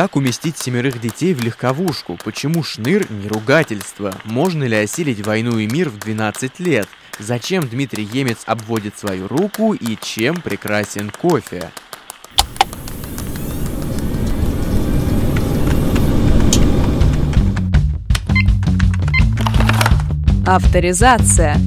Как уместить семерых детей в легковушку? Почему шныр не ругательство? Можно ли осилить войну и мир в 12 лет? Зачем Дмитрий Емец обводит свою руку и чем прекрасен кофе? Авторизация.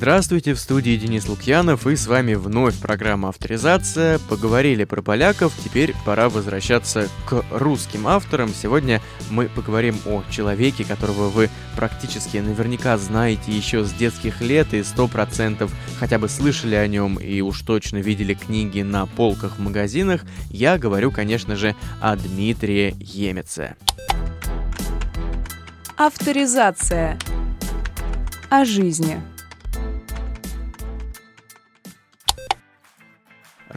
Здравствуйте, в студии Денис Лукьянов, и с вами вновь программа «Авторизация». Поговорили про поляков, теперь пора возвращаться к русским авторам. Сегодня мы поговорим о человеке, которого вы практически наверняка знаете еще с детских лет и сто процентов хотя бы слышали о нем и уж точно видели книги на полках в магазинах. Я говорю, конечно же, о Дмитрии Емеце. Авторизация. О жизни.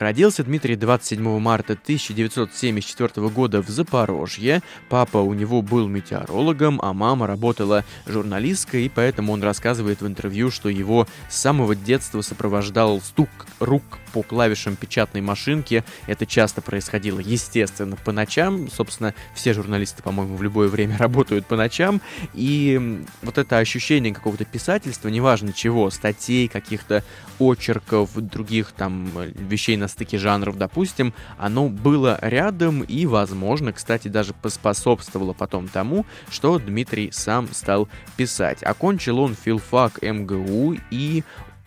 Родился Дмитрий 27 марта 1974 года в Запорожье. Папа у него был метеорологом, а мама работала журналисткой, и поэтому он рассказывает в интервью, что его с самого детства сопровождал стук рук по клавишам печатной машинки. Это часто происходило, естественно, по ночам. Собственно, все журналисты, по-моему, в любое время работают по ночам. И вот это ощущение какого-то писательства, неважно чего, статей, каких-то очерков, других там вещей на стыке жанров, допустим, оно было рядом и, возможно, кстати, даже поспособствовало потом тому, что Дмитрий сам стал писать. Окончил он филфак МГУ и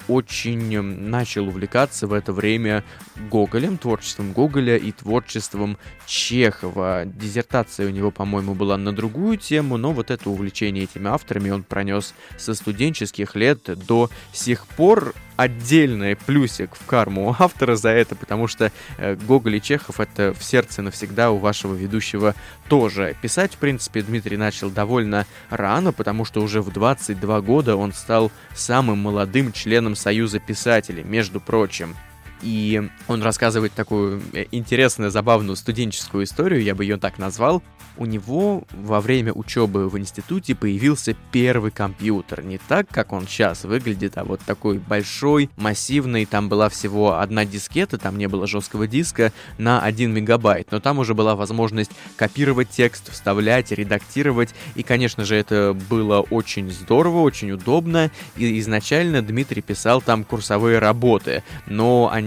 очень начал увлекаться в это время Гоголем, творчеством Гоголя и творчеством Чехова. Дизертация у него, по-моему, была на другую тему, но вот это увлечение этими авторами он пронес со студенческих лет до сих пор отдельный плюсик в карму автора за это, потому что э, Гоголь и Чехов это в сердце навсегда у вашего ведущего тоже. Писать, в принципе, Дмитрий начал довольно рано, потому что уже в 22 года он стал самым молодым членом Союза писателей, между прочим. И он рассказывает такую э, интересную, забавную студенческую историю, я бы ее так назвал у него во время учебы в институте появился первый компьютер. Не так, как он сейчас выглядит, а вот такой большой, массивный. Там была всего одна дискета, там не было жесткого диска на 1 мегабайт. Но там уже была возможность копировать текст, вставлять, редактировать. И, конечно же, это было очень здорово, очень удобно. И изначально Дмитрий писал там курсовые работы. Но они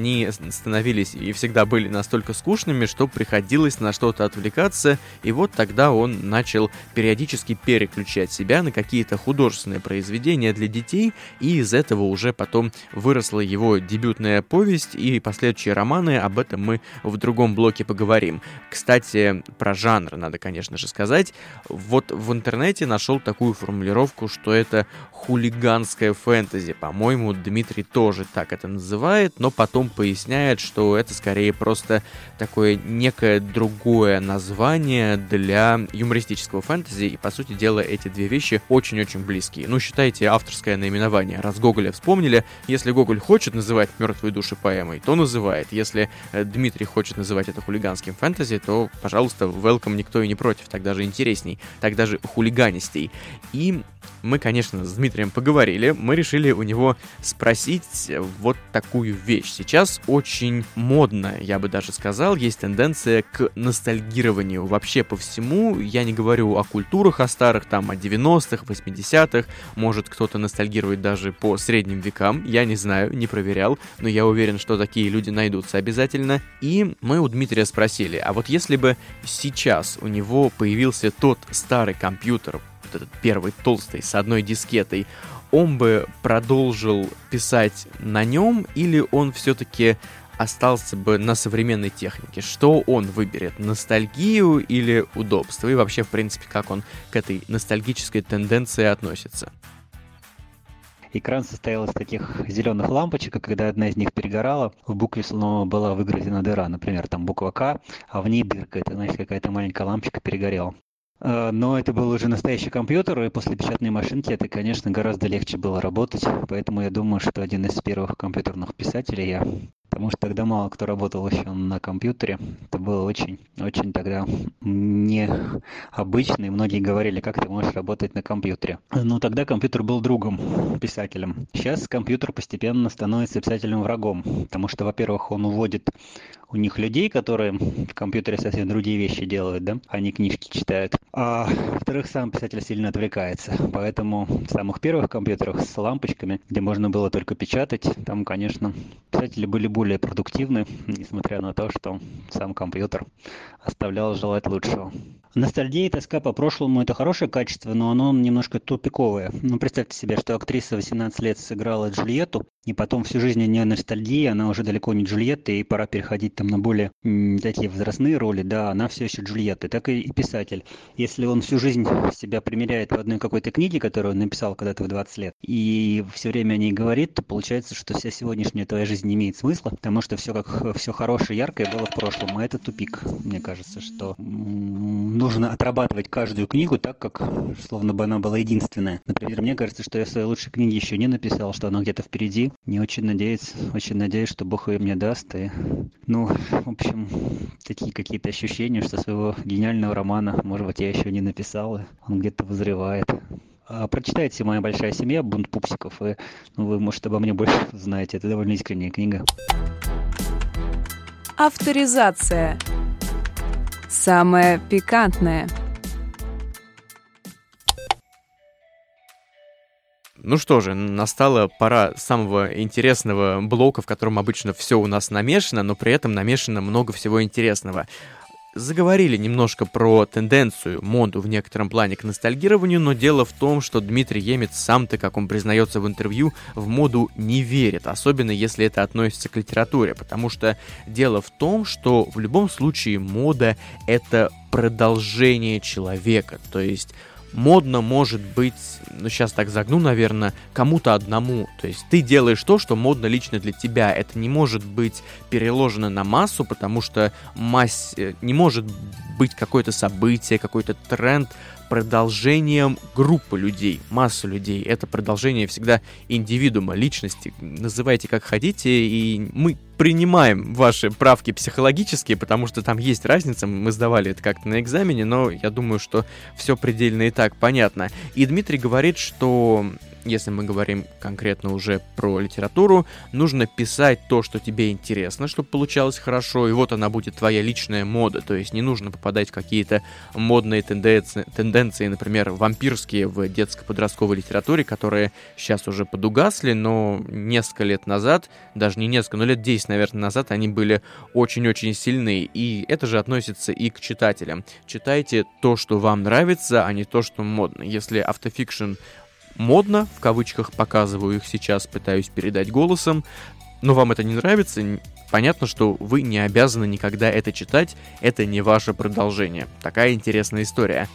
становились и всегда были настолько скучными, что приходилось на что-то отвлекаться. И вот тогда он начал периодически переключать себя на какие-то художественные произведения для детей, и из этого уже потом выросла его дебютная повесть и последующие романы, об этом мы в другом блоке поговорим. Кстати, про жанр надо, конечно же, сказать. Вот в интернете нашел такую формулировку, что это хулиганское фэнтези. По-моему, Дмитрий тоже так это называет, но потом поясняет, что это скорее просто такое некое другое название для юмористического фэнтези, и, по сути дела, эти две вещи очень-очень близкие. Ну, считайте авторское наименование. Раз Гоголя вспомнили, если Гоголь хочет называть «Мертвые души» поэмой, то называет. Если э, Дмитрий хочет называть это хулиганским фэнтези, то, пожалуйста, welcome никто и не против, так даже интересней, так даже хулиганистей. И мы, конечно, с Дмитрием поговорили, мы решили у него спросить вот такую вещь. Сейчас очень модно, я бы даже сказал, есть тенденция к ностальгированию вообще по всему. Я не говорю о культурах, о старых, там, о 90-х, 80-х. Может, кто-то ностальгирует даже по средним векам. Я не знаю, не проверял, но я уверен, что такие люди найдутся обязательно. И мы у Дмитрия спросили, а вот если бы сейчас у него появился тот старый компьютер, вот этот первый толстый с одной дискетой, он бы продолжил писать на нем или он все-таки остался бы на современной технике? Что он выберет? Ностальгию или удобство? И вообще, в принципе, как он к этой ностальгической тенденции относится? Экран состоял из таких зеленых лампочек, и когда одна из них перегорала, в букве снова была выгравирована дыра, например, там буква К, а в ней дырка, это значит какая-то маленькая лампочка перегорела. Э, но это был уже настоящий компьютер, и после печатной машинки это, конечно, гораздо легче было работать. Поэтому я думаю, что один из первых компьютерных писателей я потому что тогда мало кто работал еще на компьютере. Это было очень, очень тогда необычно, и многие говорили, как ты можешь работать на компьютере. Но тогда компьютер был другом писателем. Сейчас компьютер постепенно становится писателем врагом, потому что, во-первых, он уводит у них людей, которые в компьютере совсем другие вещи делают, да, они книжки читают. А во-вторых, сам писатель сильно отвлекается. Поэтому в самых первых компьютерах с лампочками, где можно было только печатать, там, конечно, писатели были более продуктивны, несмотря на то, что сам компьютер оставлял желать лучшего. Ностальгия и тоска по прошлому – это хорошее качество, но оно немножко тупиковое. Ну, представьте себе, что актриса 18 лет сыграла Джульетту, и потом всю жизнь у нее ностальгия, она уже далеко не Джульетта, и пора переходить там на более м, такие возрастные роли, да, она все еще Джульетта, так и, и писатель. Если он всю жизнь себя примеряет в одной какой-то книге, которую он написал когда-то в 20 лет, и все время о ней говорит, то получается, что вся сегодняшняя твоя жизнь не имеет смысла, потому что все как все хорошее, яркое было в прошлом, а это тупик. Мне кажется, что нужно отрабатывать каждую книгу так, как словно бы она была единственная. Например, мне кажется, что я своей лучшей книги еще не написал, что она где-то впереди. Не очень надеюсь, очень надеюсь, что Бог ее мне даст. И, ну, в общем, такие какие-то ощущения, что своего гениального романа, может быть, я еще не написал, он где-то вызревает. А, прочитайте «Моя большая семья» Бунт пупсиков, и ну, вы, может, обо мне больше знаете. Это довольно искренняя книга. Авторизация. Самое пикантное. Ну что же, настала пора самого интересного блока, в котором обычно все у нас намешано, но при этом намешано много всего интересного. Заговорили немножко про тенденцию, моду в некотором плане к ностальгированию, но дело в том, что Дмитрий Емец сам-то, как он признается в интервью, в моду не верит, особенно если это относится к литературе, потому что дело в том, что в любом случае мода — это продолжение человека, то есть модно может быть, ну сейчас так загну, наверное, кому-то одному. То есть ты делаешь то, что модно лично для тебя. Это не может быть переложено на массу, потому что массе не может быть какое-то событие, какой-то тренд продолжением группы людей, массы людей. Это продолжение всегда индивидуума, личности. Называйте как хотите, и мы принимаем ваши правки психологические, потому что там есть разница, мы сдавали это как-то на экзамене, но я думаю, что все предельно и так понятно. И Дмитрий говорит, что если мы говорим конкретно уже про литературу, нужно писать то, что тебе интересно, чтобы получалось хорошо, и вот она будет твоя личная мода, то есть не нужно попадать в какие-то модные тенденции, тенденции например, вампирские в детско-подростковой литературе, которые сейчас уже подугасли, но несколько лет назад, даже не несколько, но лет 10, наверное, назад они были очень-очень сильны, и это же относится и к читателям. Читайте то, что вам нравится, а не то, что модно. Если автофикшн модно, в кавычках показываю их сейчас, пытаюсь передать голосом, но вам это не нравится, понятно, что вы не обязаны никогда это читать, это не ваше продолжение. Такая интересная история.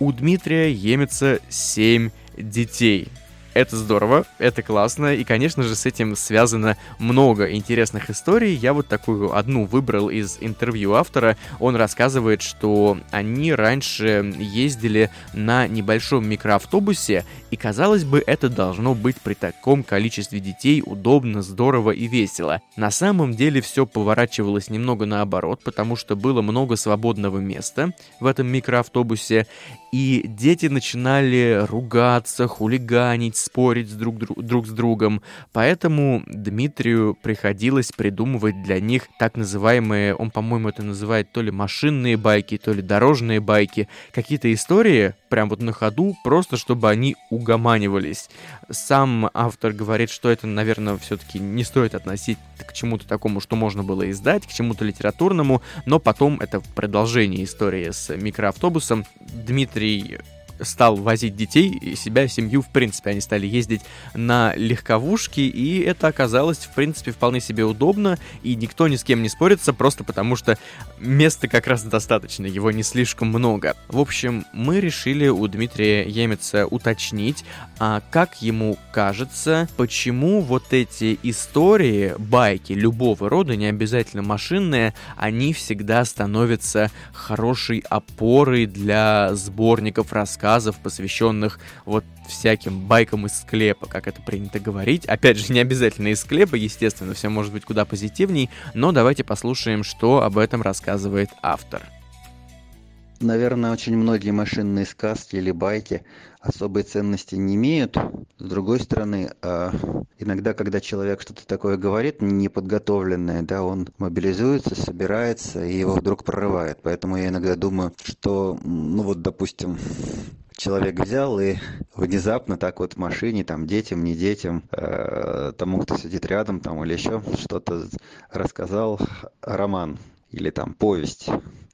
У Дмитрия Емеца 7 детей. Это здорово, это классно, и, конечно же, с этим связано много интересных историй. Я вот такую одну выбрал из интервью автора. Он рассказывает, что они раньше ездили на небольшом микроавтобусе, и, казалось бы, это должно быть при таком количестве детей удобно, здорово и весело. На самом деле все поворачивалось немного наоборот, потому что было много свободного места в этом микроавтобусе, и дети начинали ругаться, хулиганить, спорить с друг, друг, друг с другом. Поэтому Дмитрию приходилось придумывать для них так называемые, он, по-моему, это называет то ли машинные байки, то ли дорожные байки, какие-то истории, прям вот на ходу, просто чтобы они угоманивались. Сам автор говорит, что это, наверное, все-таки не стоит относить к чему-то такому, что можно было издать, к чему-то литературному, но потом это продолжение истории с микроавтобусом. Дмитрий стал возить детей и себя, семью, в принципе. Они стали ездить на легковушки, и это оказалось, в принципе, вполне себе удобно, и никто ни с кем не спорится, просто потому что места как раз достаточно, его не слишком много. В общем, мы решили у Дмитрия Емеца уточнить, а как ему кажется, почему вот эти истории, байки любого рода, не обязательно машинные, они всегда становятся хорошей опорой для сборников рассказов рассказов, посвященных вот всяким байкам из склепа, как это принято говорить. Опять же, не обязательно из склепа, естественно, все может быть куда позитивней, но давайте послушаем, что об этом рассказывает автор. Наверное, очень многие машинные сказки или байки особой ценности не имеют. С другой стороны, а, иногда, когда человек что-то такое говорит, неподготовленное, да, он мобилизуется, собирается, и его вдруг прорывает. Поэтому я иногда думаю, что, ну вот, допустим, человек взял и внезапно так вот в машине, там, детям, не детям, э, тому, кто сидит рядом, там, или еще что-то рассказал роман или там повесть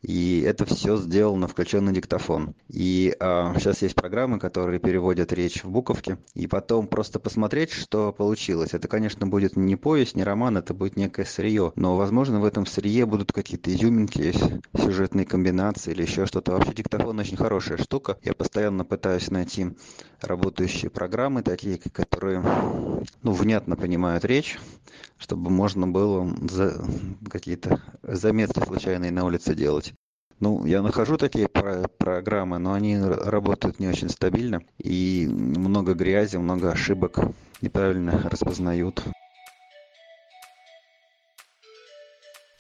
и это все сделано включенный диктофон. И а, сейчас есть программы, которые переводят речь в буковки, и потом просто посмотреть, что получилось. Это, конечно, будет не повесть, не роман, это будет некое сырье, но, возможно, в этом сырье будут какие-то изюминки, сюжетные комбинации или еще что-то. Вообще диктофон очень хорошая штука. Я постоянно пытаюсь найти работающие программы, такие, которые ну, внятно понимают речь, чтобы можно было за какие-то заметки случайные на улице делать. Ну, я нахожу такие про программы, но они работают не очень стабильно. И много грязи, много ошибок, неправильно распознают.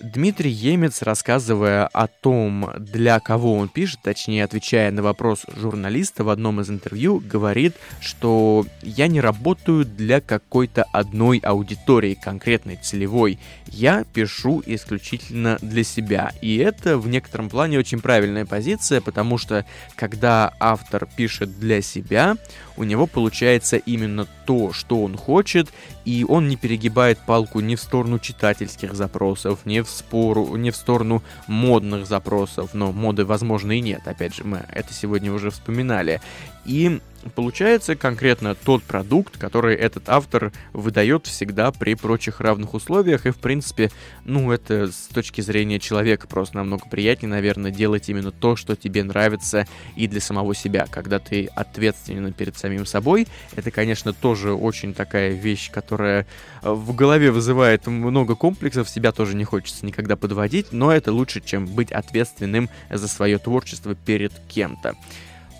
Дмитрий Емец, рассказывая о том, для кого он пишет, точнее отвечая на вопрос журналиста в одном из интервью, говорит, что я не работаю для какой-то одной аудитории, конкретной целевой. Я пишу исключительно для себя. И это в некотором плане очень правильная позиция, потому что когда автор пишет для себя, у него получается именно то, что он хочет, и он не перегибает палку ни в сторону читательских запросов, ни в спору, ни в сторону модных запросов, но моды, возможно, и нет, опять же, мы это сегодня уже вспоминали. И получается конкретно тот продукт, который этот автор выдает всегда при прочих равных условиях. И, в принципе, ну, это с точки зрения человека просто намного приятнее, наверное, делать именно то, что тебе нравится и для самого себя. Когда ты ответственен перед самим собой, это, конечно, тоже очень такая вещь, которая в голове вызывает много комплексов, себя тоже не хочется никогда подводить, но это лучше, чем быть ответственным за свое творчество перед кем-то.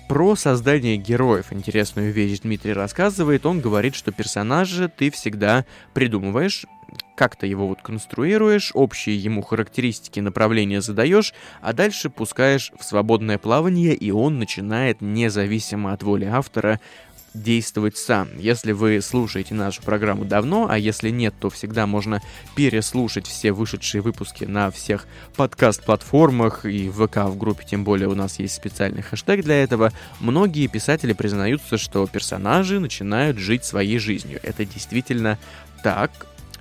Про создание героев интересную вещь Дмитрий рассказывает. Он говорит, что персонажа ты всегда придумываешь, как-то его вот конструируешь, общие ему характеристики направления задаешь, а дальше пускаешь в свободное плавание, и он начинает независимо от воли автора действовать сам. Если вы слушаете нашу программу давно, а если нет, то всегда можно переслушать все вышедшие выпуски на всех подкаст-платформах и в ВК в группе, тем более у нас есть специальный хэштег для этого. Многие писатели признаются, что персонажи начинают жить своей жизнью. Это действительно так,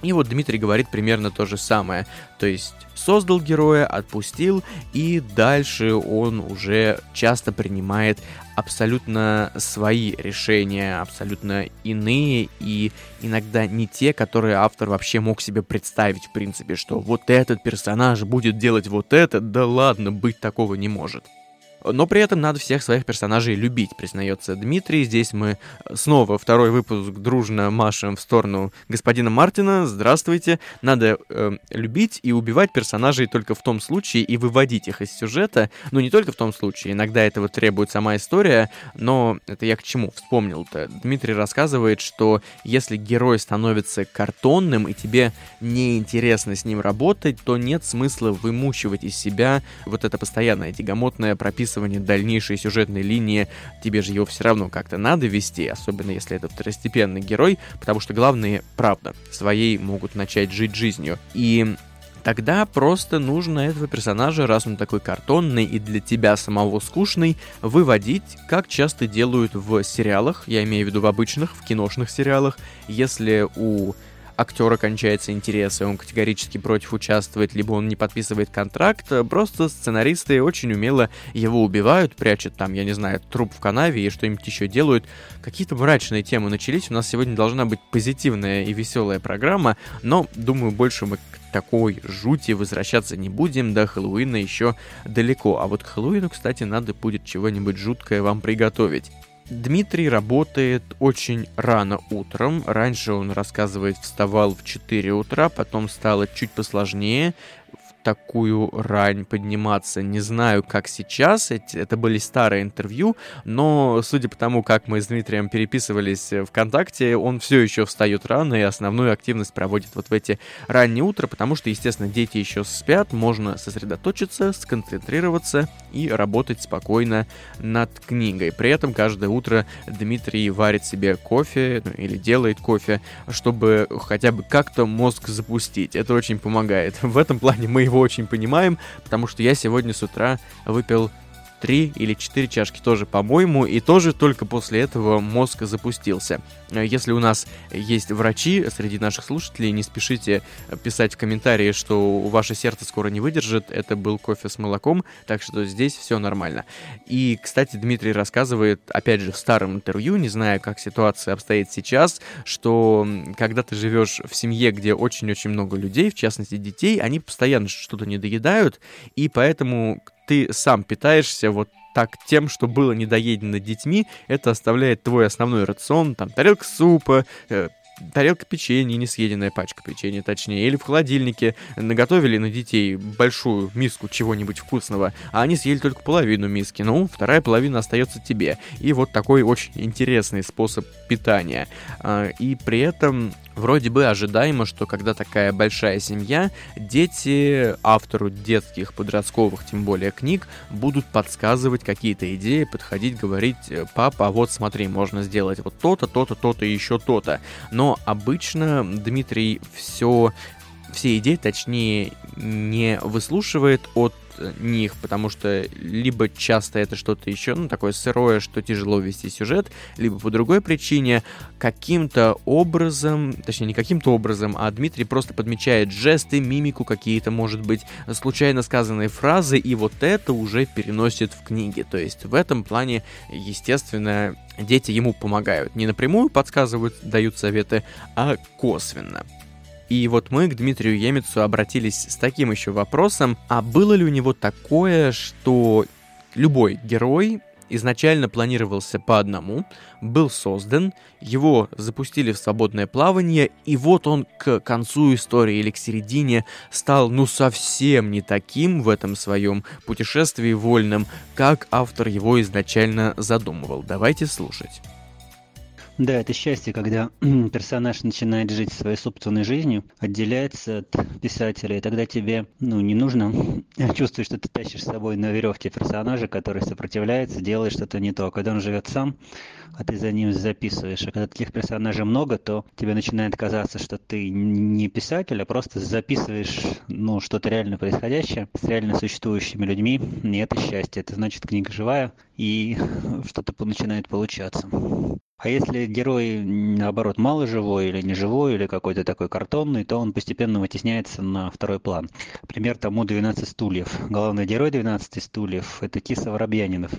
и вот Дмитрий говорит примерно то же самое. То есть создал героя, отпустил, и дальше он уже часто принимает абсолютно свои решения, абсолютно иные и иногда не те, которые автор вообще мог себе представить, в принципе, что вот этот персонаж будет делать вот это, да ладно, быть такого не может. Но при этом надо всех своих персонажей любить, признается Дмитрий. Здесь мы снова второй выпуск дружно машем в сторону господина Мартина. Здравствуйте. Надо э, любить и убивать персонажей только в том случае и выводить их из сюжета. Ну, не только в том случае. Иногда этого требует сама история. Но это я к чему вспомнил-то? Дмитрий рассказывает, что если герой становится картонным и тебе неинтересно с ним работать, то нет смысла вымучивать из себя вот это постоянное тягомотное прописывание прописывание дальнейшей сюжетной линии, тебе же его все равно как-то надо вести, особенно если это второстепенный герой, потому что главные, правда, своей могут начать жить жизнью. И Тогда просто нужно этого персонажа, раз он такой картонный и для тебя самого скучный, выводить, как часто делают в сериалах, я имею в виду в обычных, в киношных сериалах, если у актера кончается интерес, и он категорически против участвовать, либо он не подписывает контракт, просто сценаристы очень умело его убивают, прячут там, я не знаю, труп в канаве и что-нибудь еще делают. Какие-то мрачные темы начались, у нас сегодня должна быть позитивная и веселая программа, но, думаю, больше мы к такой жути возвращаться не будем, до Хэллоуина еще далеко. А вот к Хэллоуину, кстати, надо будет чего-нибудь жуткое вам приготовить. Дмитрий работает очень рано утром. Раньше он рассказывает, вставал в 4 утра, потом стало чуть посложнее. Такую рань подниматься. Не знаю, как сейчас, это были старые интервью, но судя по тому, как мы с Дмитрием переписывались ВКонтакте, он все еще встает рано и основную активность проводит вот в эти ранние утра, потому что, естественно, дети еще спят, можно сосредоточиться, сконцентрироваться и работать спокойно над книгой. При этом каждое утро Дмитрий варит себе кофе ну, или делает кофе, чтобы хотя бы как-то мозг запустить. Это очень помогает. В этом плане мы его очень понимаем, потому что я сегодня с утра выпил 3 или 4 чашки тоже, по-моему, и тоже только после этого мозг запустился. Э, если у нас есть врачи среди наших слушателей, не спешите писать в комментарии, что ваше сердце скоро не выдержит, это был кофе с молоком, так что здесь все нормально. И, кстати, Дмитрий рассказывает, опять же, в старом интервью, не знаю, как ситуация обстоит сейчас, что когда ты живешь в семье, где очень-очень много людей, в частности детей, они постоянно что-то не доедают, и поэтому ты сам питаешься вот так тем, что было недоедено детьми, это оставляет твой основной рацион, там, тарелка супа, э, тарелка печенья, не съеденная пачка печенья, точнее, или в холодильнике наготовили на детей большую миску чего-нибудь вкусного, а они съели только половину миски, ну, вторая половина остается тебе. И вот такой очень интересный способ питания. А, и при этом Вроде бы ожидаемо, что когда такая большая семья, дети автору детских, подростковых, тем более книг, будут подсказывать какие-то идеи, подходить, говорить, папа, а вот смотри, можно сделать вот то-то, то-то, то-то и еще то-то. Но обычно Дмитрий все все идеи, точнее, не выслушивает от них, потому что либо часто это что-то еще, ну, такое сырое, что тяжело вести сюжет, либо по другой причине каким-то образом, точнее, не каким-то образом, а Дмитрий просто подмечает жесты, мимику какие-то, может быть, случайно сказанные фразы, и вот это уже переносит в книги. То есть в этом плане, естественно, дети ему помогают. Не напрямую подсказывают, дают советы, а косвенно. И вот мы к Дмитрию Емецу обратились с таким еще вопросом, а было ли у него такое, что любой герой изначально планировался по одному, был создан, его запустили в свободное плавание, и вот он к концу истории или к середине стал ну совсем не таким в этом своем путешествии вольным, как автор его изначально задумывал. Давайте слушать. Да, это счастье, когда персонаж начинает жить своей собственной жизнью, отделяется от писателя, и тогда тебе ну, не нужно чувствовать, что ты тащишь с собой на веревке персонажа, который сопротивляется, делает что-то не то. А когда он живет сам, а ты за ним записываешь. А когда таких персонажей много, то тебе начинает казаться, что ты не писатель, а просто записываешь ну, что-то реально происходящее с реально существующими людьми. И это счастье. Это значит, книга живая, и что-то начинает получаться. А если герой, наоборот, мало живой или не живой, или какой-то такой картонный, то он постепенно вытесняется на второй план. Пример тому 12 стульев. Главный герой 12 стульев – это Киса Воробьянинов.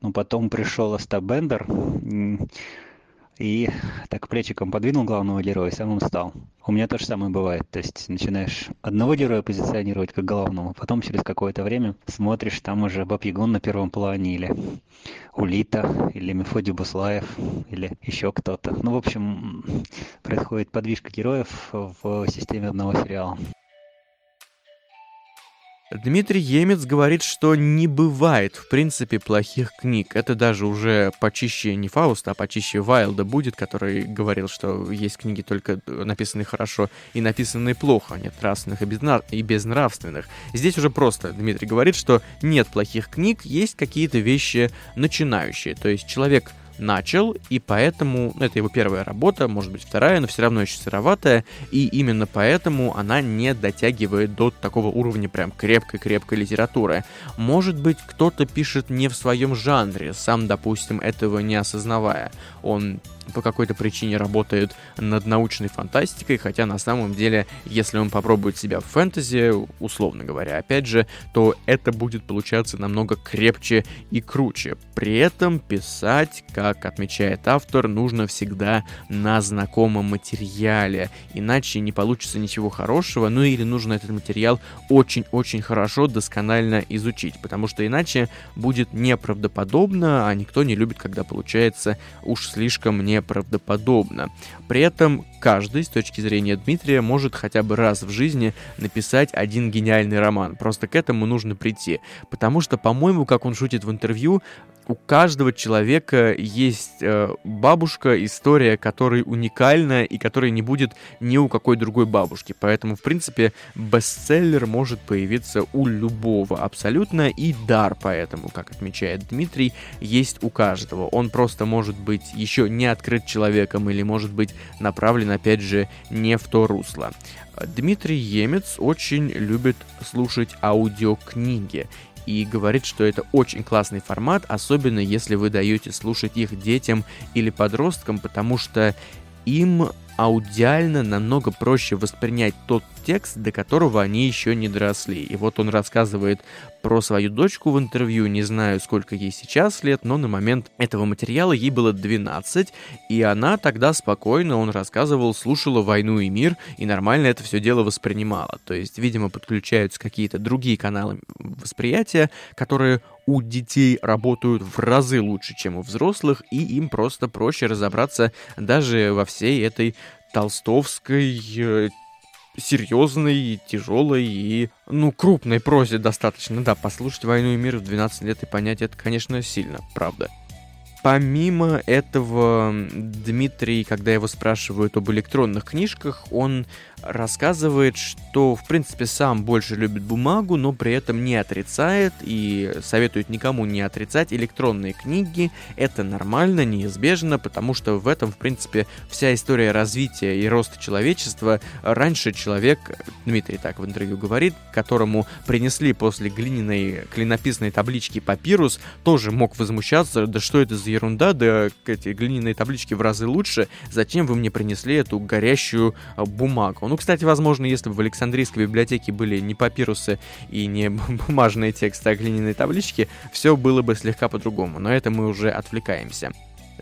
Но потом пришел Остап Бендер, и так плечиком подвинул главного героя, сам он стал. У меня то же самое бывает. То есть начинаешь одного героя позиционировать как главного, потом через какое-то время смотришь, там уже Баб Ягон на первом плане, или Улита, или Мефодий Буслаев, или еще кто-то. Ну, в общем, происходит подвижка героев в системе одного сериала. Дмитрий Емец говорит, что не бывает, в принципе, плохих книг. Это даже уже почище не Фауста, а почище Вайлда будет, который говорил, что есть книги только написанные хорошо и написанные плохо, а нет нравственных и безнравственных. Здесь уже просто Дмитрий говорит, что нет плохих книг, есть какие-то вещи начинающие. То есть человек начал, и поэтому ну, это его первая работа, может быть вторая, но все равно еще сыроватая, и именно поэтому она не дотягивает до такого уровня прям крепкой-крепкой литературы. Может быть, кто-то пишет не в своем жанре, сам, допустим, этого не осознавая. Он по какой-то причине работает над научной фантастикой, хотя на самом деле, если он попробует себя в фэнтези, условно говоря, опять же, то это будет получаться намного крепче и круче. При этом писать, как отмечает автор, нужно всегда на знакомом материале, иначе не получится ничего хорошего, ну или нужно этот материал очень-очень хорошо, досконально изучить, потому что иначе будет неправдоподобно, а никто не любит, когда получается уж слишком не неправдоподобно. При этом каждый, с точки зрения Дмитрия, может хотя бы раз в жизни написать один гениальный роман. Просто к этому нужно прийти. Потому что, по-моему, как он шутит в интервью, у каждого человека есть э, бабушка, история, которая уникальна и которая не будет ни у какой другой бабушки. Поэтому, в принципе, бестселлер может появиться у любого абсолютно, и дар поэтому, как отмечает Дмитрий, есть у каждого. Он просто может быть еще не открыт человеком или может быть направлен, опять же, не в то русло. Дмитрий Емец очень любит слушать аудиокниги и говорит, что это очень классный формат, особенно если вы даете слушать их детям или подросткам, потому что им аудиально намного проще воспринять тот текст, до которого они еще не доросли. И вот он рассказывает про свою дочку в интервью, не знаю, сколько ей сейчас лет, но на момент этого материала ей было 12, и она тогда спокойно, он рассказывал, слушала «Войну и мир» и нормально это все дело воспринимала. То есть, видимо, подключаются какие-то другие каналы восприятия, которые у детей работают в разы лучше, чем у взрослых, и им просто проще разобраться даже во всей этой толстовской э, серьезной, тяжелой и, ну, крупной прозе достаточно. Да, послушать «Войну и мир» в 12 лет и понять это, конечно, сильно, правда. Помимо этого, Дмитрий, когда его спрашивают об электронных книжках, он рассказывает, что, в принципе, сам больше любит бумагу, но при этом не отрицает и советует никому не отрицать электронные книги. Это нормально, неизбежно, потому что в этом, в принципе, вся история развития и роста человечества. Раньше человек, Дмитрий так в интервью говорит, которому принесли после глиняной клинописной таблички папирус, тоже мог возмущаться, да что это за ерунда, да эти глиняные таблички в разы лучше, зачем вы мне принесли эту горящую бумагу? Ну, кстати, возможно, если бы в Александрийской библиотеке были не папирусы и не бумажные тексты, а глиняные таблички, все было бы слегка по-другому, но это мы уже отвлекаемся.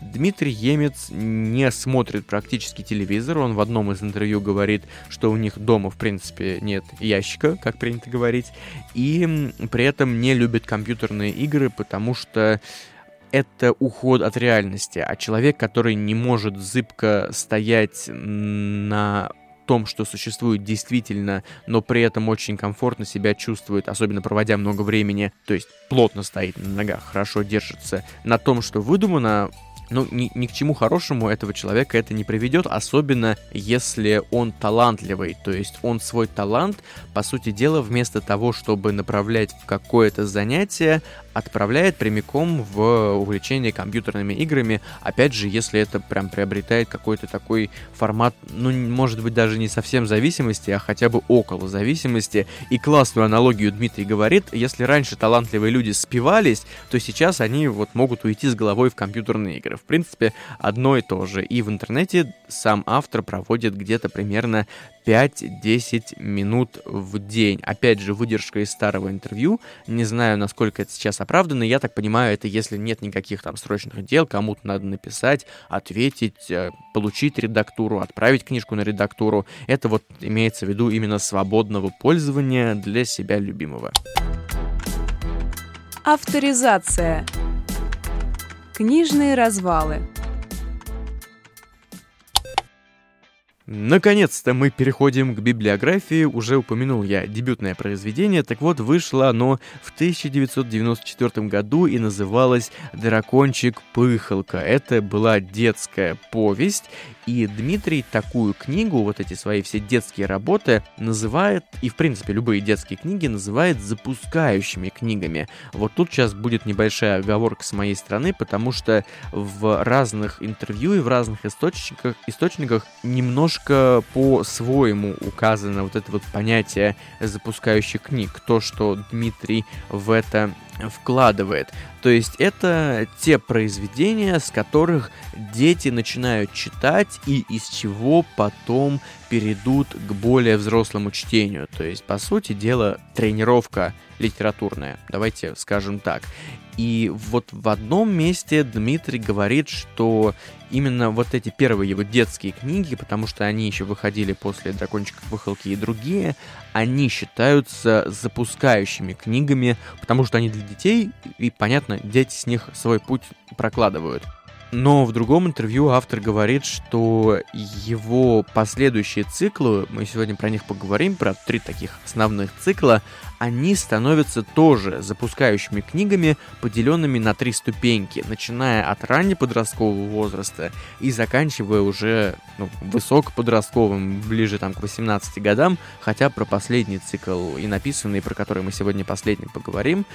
Дмитрий Емец не смотрит практически телевизор. Он в одном из интервью говорит, что у них дома, в принципе, нет ящика, как принято говорить. И при этом не любит компьютерные игры, потому что это уход от реальности. А человек, который не может зыбко стоять на том, что существует действительно, но при этом очень комфортно себя чувствует, особенно проводя много времени, то есть плотно стоит на ногах, хорошо держится, на том, что выдумано, ну, ни, ни к чему хорошему этого человека это не приведет, особенно если он талантливый, то есть он свой талант, по сути дела, вместо того, чтобы направлять в какое-то занятие, отправляет прямиком в увлечение компьютерными играми, опять же, если это прям приобретает какой-то такой формат, ну, может быть, даже не совсем зависимости, а хотя бы около зависимости. И классную аналогию Дмитрий говорит, если раньше талантливые люди спивались, то сейчас они вот могут уйти с головой в компьютерные игры. В принципе, одно и то же. И в интернете сам автор проводит где-то примерно 5-10 минут в день. Опять же, выдержка из старого интервью. Не знаю, насколько это сейчас оправдано. Я так понимаю, это если нет никаких там срочных дел, кому-то надо написать, ответить, э, получить редактуру, отправить книжку на редактуру. Это вот имеется в виду именно свободного пользования для себя любимого. Авторизация. Книжные развалы. Наконец-то мы переходим к библиографии. Уже упомянул я дебютное произведение. Так вот, вышло оно в 1994 году и называлось «Дракончик Пыхалка». Это была детская повесть, и Дмитрий такую книгу, вот эти свои все детские работы, называет, и в принципе любые детские книги называет запускающими книгами. Вот тут сейчас будет небольшая оговорка с моей стороны, потому что в разных интервью и в разных источниках, источниках немножко по-своему указано вот это вот понятие запускающих книг. То, что Дмитрий в это вкладывает. То есть это те произведения, с которых дети начинают читать и из чего потом перейдут к более взрослому чтению. То есть, по сути дела, тренировка литературная, давайте скажем так. И вот в одном месте Дмитрий говорит, что именно вот эти первые его детские книги, потому что они еще выходили после «Дракончиков выхолки» и другие, они считаются запускающими книгами, потому что они для детей, и, понятно, дети с них свой путь прокладывают. Но в другом интервью автор говорит, что его последующие циклы, мы сегодня про них поговорим, про три таких основных цикла, они становятся тоже запускающими книгами, поделенными на три ступеньки, начиная от раннеподросткового возраста и заканчивая уже ну, высокоподростковым, ближе там к 18 годам, хотя про последний цикл и написанный, про который мы сегодня последний поговорим,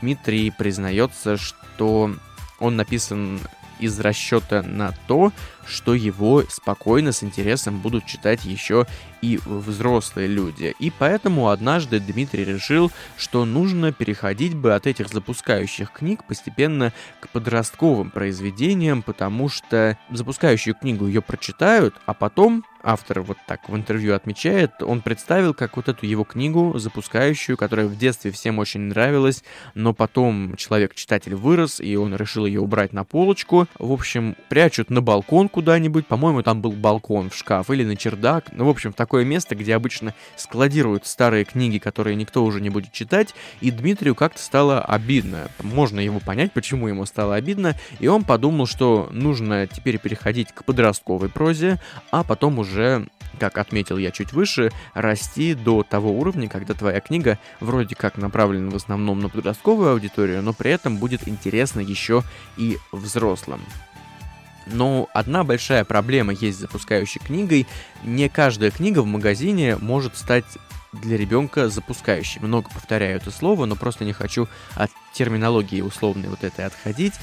Дмитрий признается, что он написан из расчета на то, что его спокойно, с интересом будут читать еще и взрослые люди. И поэтому однажды Дмитрий решил, что нужно переходить бы от этих запускающих книг постепенно к подростковым произведениям, потому что запускающую книгу ее прочитают, а потом автор вот так в интервью отмечает, он представил как вот эту его книгу запускающую, которая в детстве всем очень нравилась, но потом человек-читатель вырос, и он решил ее убрать на полочку. В общем, прячут на балкон куда-нибудь, по-моему, там был балкон в шкаф или на чердак, ну, в общем, в такое место, где обычно складируют старые книги, которые никто уже не будет читать, и Дмитрию как-то стало обидно. Можно его понять, почему ему стало обидно, и он подумал, что нужно теперь переходить к подростковой прозе, а потом уже как отметил я чуть выше, расти до того уровня, когда твоя книга вроде как направлена в основном на подростковую аудиторию, но при этом будет интересна еще и взрослым. Но одна большая проблема есть с запускающей книгой. Не каждая книга в магазине может стать для ребенка запускающей. Много повторяю это слово, но просто не хочу от терминологии условной вот этой отходить.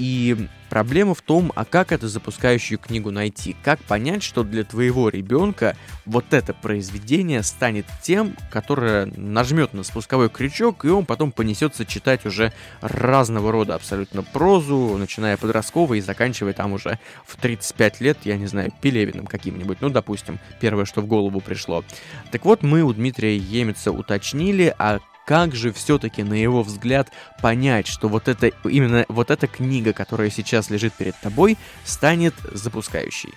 И Проблема в том, а как эту запускающую книгу найти? Как понять, что для твоего ребенка вот это произведение станет тем, которое нажмет на спусковой крючок, и он потом понесется читать уже разного рода абсолютно прозу, начиная подростковой и заканчивая там уже в 35 лет, я не знаю, Пелевиным каким-нибудь, ну, допустим, первое, что в голову пришло. Так вот, мы у Дмитрия Емеца уточнили, а как же все-таки, на его взгляд, понять, что вот это, именно вот эта книга, которая сейчас лежит перед тобой, станет запускающей?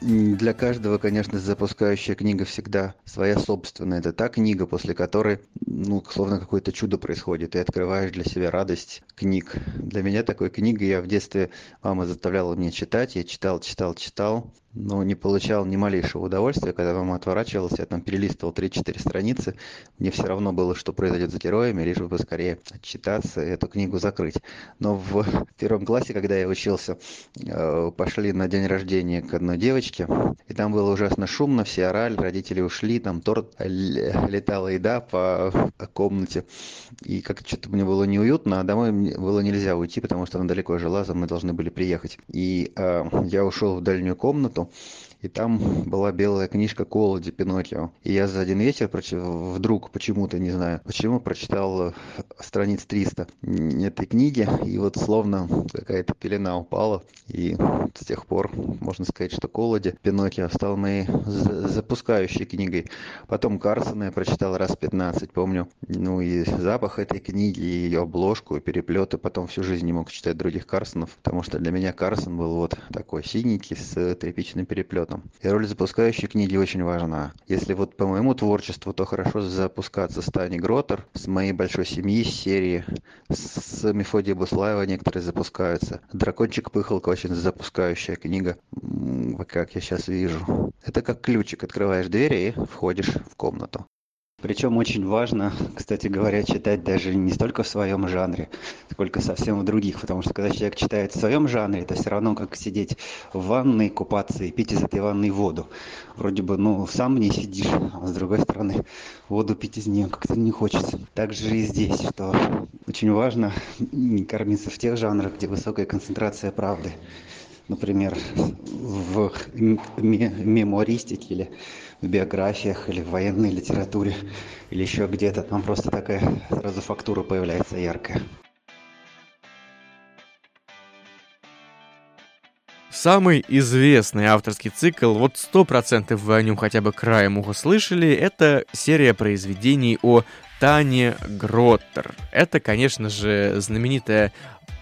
Для каждого, конечно, запускающая книга всегда своя собственная. Это та книга, после которой, ну, словно какое-то чудо происходит. Ты открываешь для себя радость книг. Для меня такой книгой я в детстве, мама заставляла мне читать. Я читал, читал, читал но не получал ни малейшего удовольствия, когда мама отворачивалась, я там перелистывал 3-4 страницы, мне все равно было, что произойдет с героями, лишь бы скорее отчитаться и эту книгу закрыть. Но в первом классе, когда я учился, э, пошли на день рождения к одной девочке, и там было ужасно шумно, все орали, родители ушли, там торт, летала еда по комнате, и как-то что-то мне было неуютно, а домой было нельзя уйти, потому что она далеко жила, за мной должны были приехать. И э, я ушел в дальнюю комнату, комнату и там была белая книжка Колоди Пиноккио. И я за один вечер проч... вдруг почему-то, не знаю, почему прочитал э, страниц 300 этой книги, и вот словно какая-то пелена упала, и с тех пор можно сказать, что Колоди Пиноккио стал моей запускающей книгой. Потом Карсона я прочитал раз 15, помню, ну и запах этой книги, и ее обложку, и переплеты, потом всю жизнь не мог читать других Карсонов, потому что для меня Карсон был вот такой синенький с тряпичным переплетом этом. И роль запускающей книги очень важна. Если вот по моему творчеству, то хорошо запускаться с Тани Гротер, с моей большой семьи, серии, с Мефодия Буслаева некоторые запускаются. Дракончик Пыхалка очень запускающая книга, как я сейчас вижу. Это как ключик, открываешь дверь и входишь в комнату. Причем очень важно, кстати говоря, читать даже не столько в своем жанре, сколько совсем в других. Потому что когда человек читает в своем жанре, это все равно как сидеть в ванной, купаться и пить из этой ванной воду. Вроде бы, ну, сам не сидишь, а с другой стороны, воду пить из нее как-то не хочется. Так же и здесь, что очень важно не кормиться в тех жанрах, где высокая концентрация правды. Например, в мемуаристике или в биографиях или в военной литературе или еще где-то. Там просто такая сразу фактура появляется яркая. Самый известный авторский цикл, вот сто процентов вы о нем хотя бы краем уха слышали, это серия произведений о Тане Гроттер. Это, конечно же, знаменитая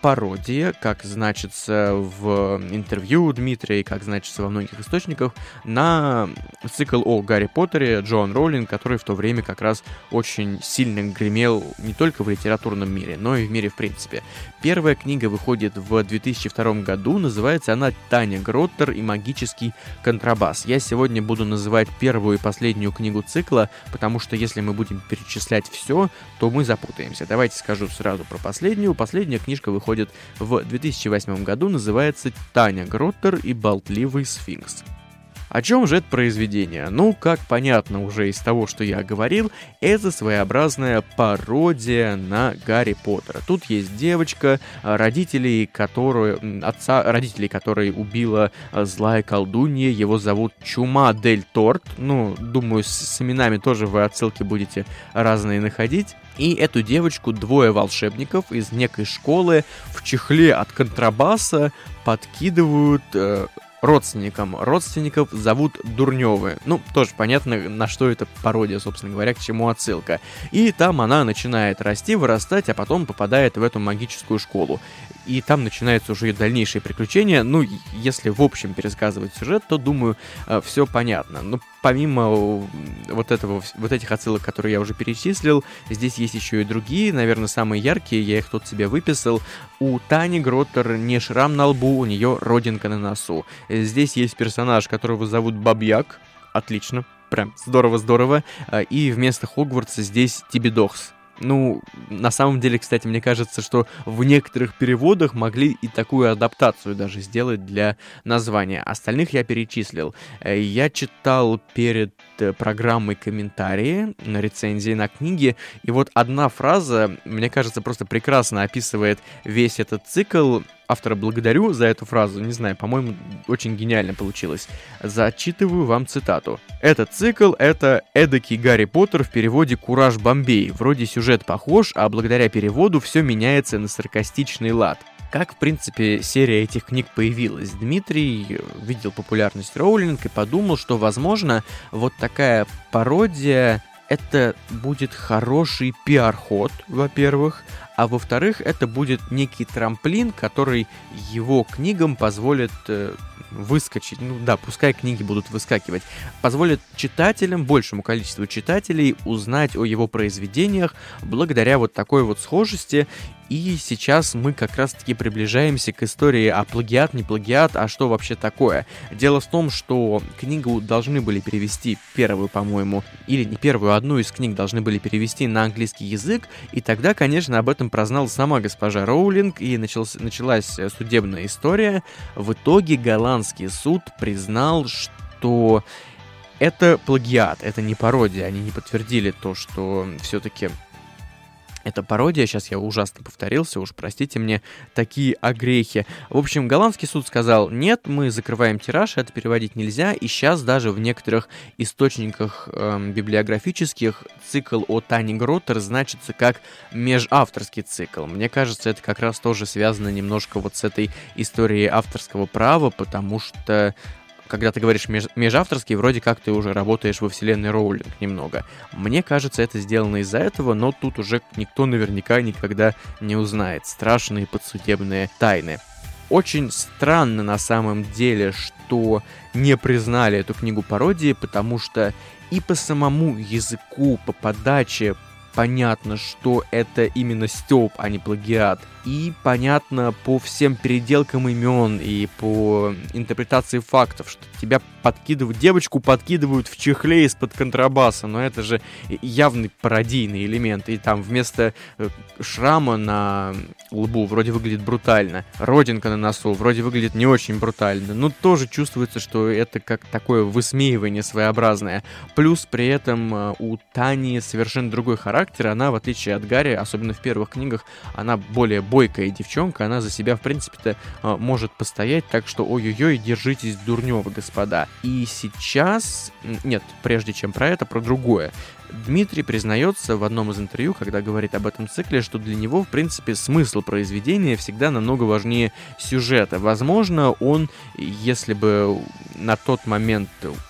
пародия, как значится в интервью Дмитрия и как значится во многих источниках, на цикл о Гарри Поттере Джон Роулинг, который в то время как раз очень сильно гремел не только в литературном мире, но и в мире в принципе. Первая книга выходит в 2002 году, называется она «Таня Гроттер и магический контрабас». Я сегодня буду называть первую и последнюю книгу цикла, потому что если мы будем перечислять все, то мы запутаемся. Давайте скажу сразу про последнюю. Последняя книжка выходит в 2008 году, называется «Таня Гроттер и болтливый сфинкс». О чем же это произведение? Ну, как понятно уже из того, что я говорил, это своеобразная пародия на Гарри Поттера. Тут есть девочка, родителей которой, отца, родителей которой убила а, злая колдунья, его зовут Чума Дель Торт. Ну, думаю, с, с именами тоже вы отсылки будете разные находить. И эту девочку двое волшебников из некой школы в чехле от контрабаса подкидывают э, родственникам. Родственников зовут Дурневы. Ну, тоже понятно, на что это пародия, собственно говоря, к чему отсылка. И там она начинает расти, вырастать, а потом попадает в эту магическую школу. И там начинаются уже и дальнейшие приключения. Ну, если в общем пересказывать сюжет, то, думаю, э, все понятно. Ну, помимо вот, этого, вот этих отсылок, которые я уже перечислил, здесь есть еще и другие, наверное, самые яркие, я их тут себе выписал. У Тани Гроттер не шрам на лбу, у нее родинка на носу. Здесь есть персонаж, которого зовут Бабьяк, отлично, прям здорово-здорово, а, и вместо Хогвартса здесь Тибидохс. Ну, на самом деле, кстати, мне кажется, что в некоторых переводах могли и такую адаптацию даже сделать для названия. Остальных я перечислил. Э, я читал перед э, программой комментарии на рецензии на книге, и вот одна фраза, мне кажется, просто прекрасно описывает весь этот цикл, автора благодарю за эту фразу, не знаю, по-моему, очень гениально получилось. Зачитываю вам цитату. Этот цикл — это эдакий Гарри Поттер в переводе «Кураж Бомбей». Вроде сюжет похож, а благодаря переводу все меняется на саркастичный лад. Как, в принципе, серия этих книг появилась? Дмитрий видел популярность Роулинг и подумал, что, возможно, вот такая пародия это будет хороший пиар-ход, во-первых, а во-вторых, это будет некий трамплин, который его книгам позволит э, выскочить, ну да, пускай книги будут выскакивать, позволит читателям, большему количеству читателей узнать о его произведениях благодаря вот такой вот схожести и сейчас мы как раз-таки приближаемся к истории о плагиат, не плагиат, а что вообще такое. Дело в том, что книгу должны были перевести первую, по-моему, или не первую, а одну из книг должны были перевести на английский язык, и тогда, конечно, об этом прознала сама госпожа Роулинг, и начался, началась судебная история. В итоге голландский суд признал, что это плагиат, это не пародия. Они не подтвердили то, что все-таки это пародия, сейчас я ужасно повторился, уж простите мне такие огрехи. В общем, голландский суд сказал, нет, мы закрываем тираж, это переводить нельзя, и сейчас даже в некоторых источниках эм, библиографических цикл о Тане Гроттер значится как межавторский цикл. Мне кажется, это как раз тоже связано немножко вот с этой историей авторского права, потому что когда ты говоришь меж, межавторский, вроде как ты уже работаешь во вселенной Роулинг немного. Мне кажется, это сделано из-за этого, но тут уже никто наверняка никогда не узнает. Страшные подсудебные тайны. Очень странно на самом деле, что не признали эту книгу пародии, потому что и по самому языку, по подаче, понятно, что это именно Степ, а не плагиат. И понятно по всем переделкам имен и по интерпретации фактов, что тебя подкидывают, девочку подкидывают в чехле из-под контрабаса, но это же явный пародийный элемент. И там вместо э, шрама на лбу вроде выглядит брутально, родинка на носу вроде выглядит не очень брутально, но тоже чувствуется, что это как такое высмеивание своеобразное. Плюс при этом э, у Тани совершенно другой характер, она, в отличие от Гарри, особенно в первых книгах, она более бойкая девчонка, она за себя, в принципе-то, э, может постоять, так что ой-ой-ой, держитесь дурнево, господа. И сейчас, нет, прежде чем про это, про другое. Дмитрий признается в одном из интервью, когда говорит об этом цикле, что для него, в принципе, смысл произведения всегда намного важнее сюжета. Возможно, он, если бы на тот момент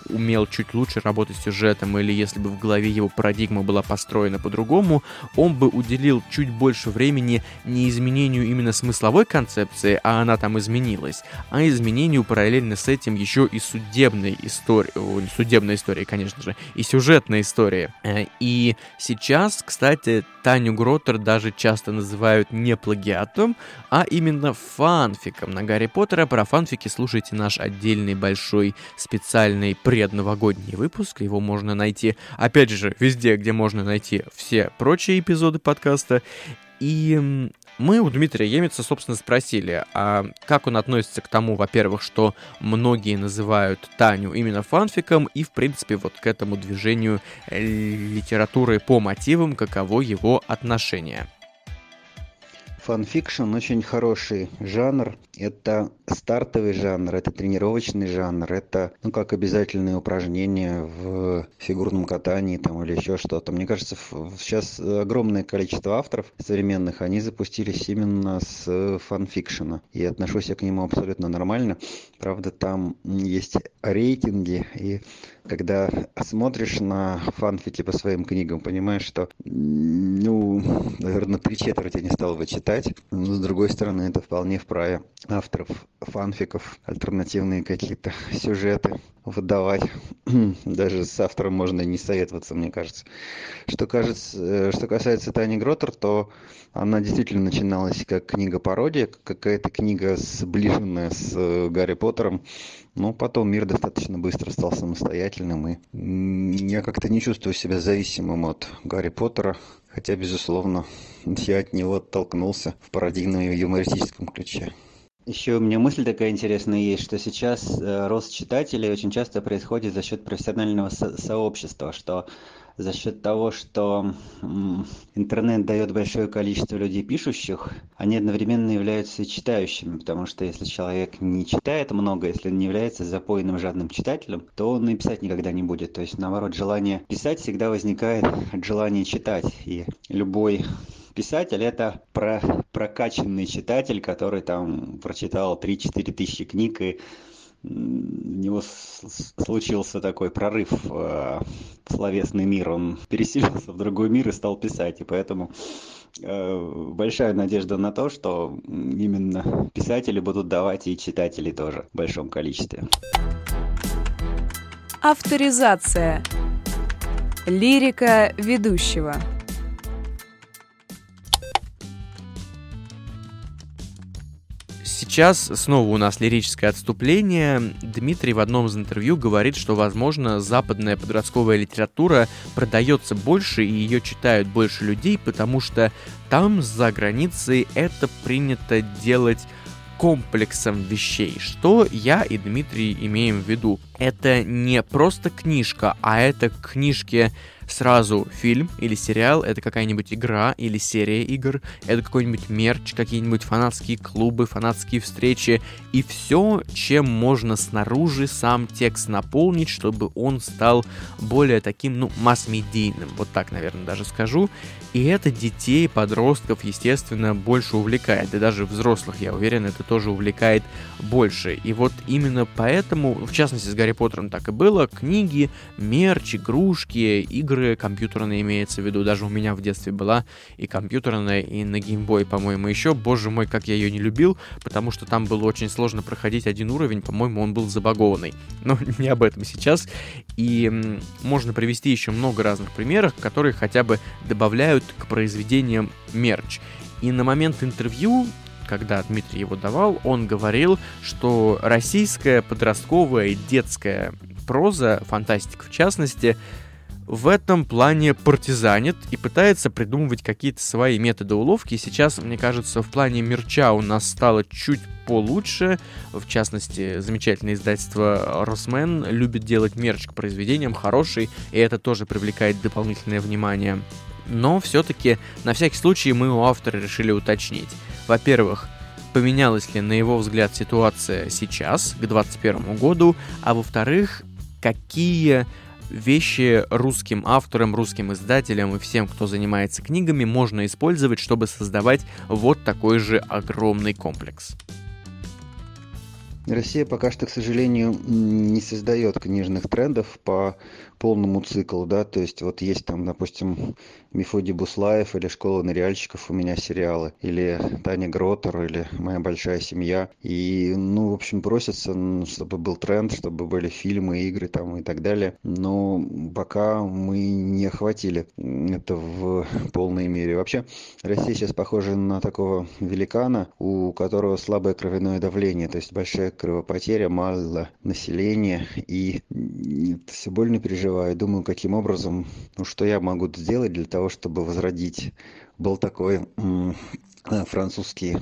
умел чуть лучше работать с сюжетом, или если бы в голове его парадигма была построена по-другому, он бы уделил чуть больше времени не изменению именно смысловой концепции, а она там изменилась, а изменению параллельно с этим еще и судебной истории, судебной истории, конечно же, и сюжетной истории. Э, и сейчас, кстати, Таню Гроттер даже часто называют не плагиатом, а именно фанфиком на Гарри Поттера. Про фанфики слушайте наш отдельный большой специальный предновогодний выпуск. Его можно найти, опять же, везде, где можно найти все прочие эпизоды подкаста. И мы у Дмитрия Емеца, собственно, спросили, а как он относится к тому, во-первых, что многие называют Таню именно фанфиком, и, в принципе, вот к этому движению литературы по мотивам, каково его отношение. Фанфикшн очень хороший жанр. Это стартовый жанр, это тренировочный жанр, это, ну, как обязательные упражнения в фигурном катании там или еще что-то. Мне кажется, сейчас огромное количество авторов современных, они запустились именно с фанфикшена. И отношусь я к нему абсолютно нормально. Правда, там есть рейтинги, и когда смотришь на фанфики по своим книгам, понимаешь, что, ну, наверное, три четверти не стал бы читать. Но, с другой стороны, это вполне вправе авторов фанфиков, альтернативные какие-то сюжеты выдавать. Даже с автором можно не советоваться, мне кажется. Что, кажется, э, что касается Тани Гротер, то она действительно начиналась как книга-пародия, какая-то книга, сближенная с э, Гарри Поттером. Но потом мир достаточно быстро стал самостоятельным, и я как-то не чувствую себя зависимым от Гарри Поттера, хотя, безусловно, я от него оттолкнулся в пародийном юмористическом ключе. Еще у меня мысль такая интересная есть, что сейчас э, рост читателей очень часто происходит за счет профессионального со- сообщества, что за счет того, что интернет дает большое количество людей пишущих, они одновременно являются читающими, потому что если человек не читает много, если он не является запойным жадным читателем, то он и писать никогда не будет. То есть, наоборот, желание писать всегда возникает от желания читать. И любой писатель это про прокачанный читатель, который там прочитал 3-4 тысячи книг и у него случился такой прорыв в словесный мир, он переселился в другой мир и стал писать, и поэтому э, большая надежда на то, что именно писатели будут давать и читатели тоже в большом количестве. Авторизация. Лирика ведущего. Сейчас снова у нас лирическое отступление. Дмитрий в одном из интервью говорит, что, возможно, западная подростковая литература продается больше и ее читают больше людей, потому что там, за границей, это принято делать комплексом вещей. Что я и Дмитрий имеем в виду? Это не просто книжка, а это книжки сразу фильм или сериал, это какая-нибудь игра или серия игр, это какой-нибудь мерч, какие-нибудь фанатские клубы, фанатские встречи и все, чем можно снаружи сам текст наполнить, чтобы он стал более таким, ну, масс-медийным, вот так, наверное, даже скажу. И это детей, подростков, естественно, больше увлекает. И даже взрослых, я уверен, это тоже увлекает больше. И вот именно поэтому, в частности, с Гарри Поттером так и было, книги, мерч, игрушки, игры компьютерные имеется в виду. Даже у меня в детстве была и компьютерная, и на геймбой, по-моему, еще. Боже мой, как я ее не любил, потому что там было очень сложно проходить один уровень. По-моему, он был забагованный. Но не об этом сейчас. И можно привести еще много разных примеров, которые хотя бы добавляют к произведениям мерч. И на момент интервью когда Дмитрий его давал, он говорил, что российская подростковая и детская проза, фантастика в частности, в этом плане партизанит и пытается придумывать какие-то свои методы уловки. Сейчас, мне кажется, в плане мерча у нас стало чуть получше. В частности, замечательное издательство Росмен любит делать мерч к произведениям хороший, и это тоже привлекает дополнительное внимание. Но все-таки, на всякий случай, мы у автора решили уточнить. Во-первых, поменялась ли, на его взгляд, ситуация сейчас, к 2021 году, а во-вторых, какие вещи русским авторам, русским издателям и всем, кто занимается книгами, можно использовать, чтобы создавать вот такой же огромный комплекс. Россия пока что, к сожалению, не создает книжных трендов по полному циклу, да, то есть вот есть там, допустим, Мефодий Буслаев или «Школа ныряльщиков» у меня сериалы, или Таня Гротер, или «Моя большая семья», и, ну, в общем, просятся, чтобы был тренд, чтобы были фильмы, игры там и так далее, но пока мы не охватили это в полной мере. Вообще, Россия сейчас похожа на такого великана, у которого слабое кровяное давление, то есть большая кровопотеря, мало населения, и все больно переживаю, думаю, каким образом, ну, что я могу сделать для того, чтобы возродить. Был такой французский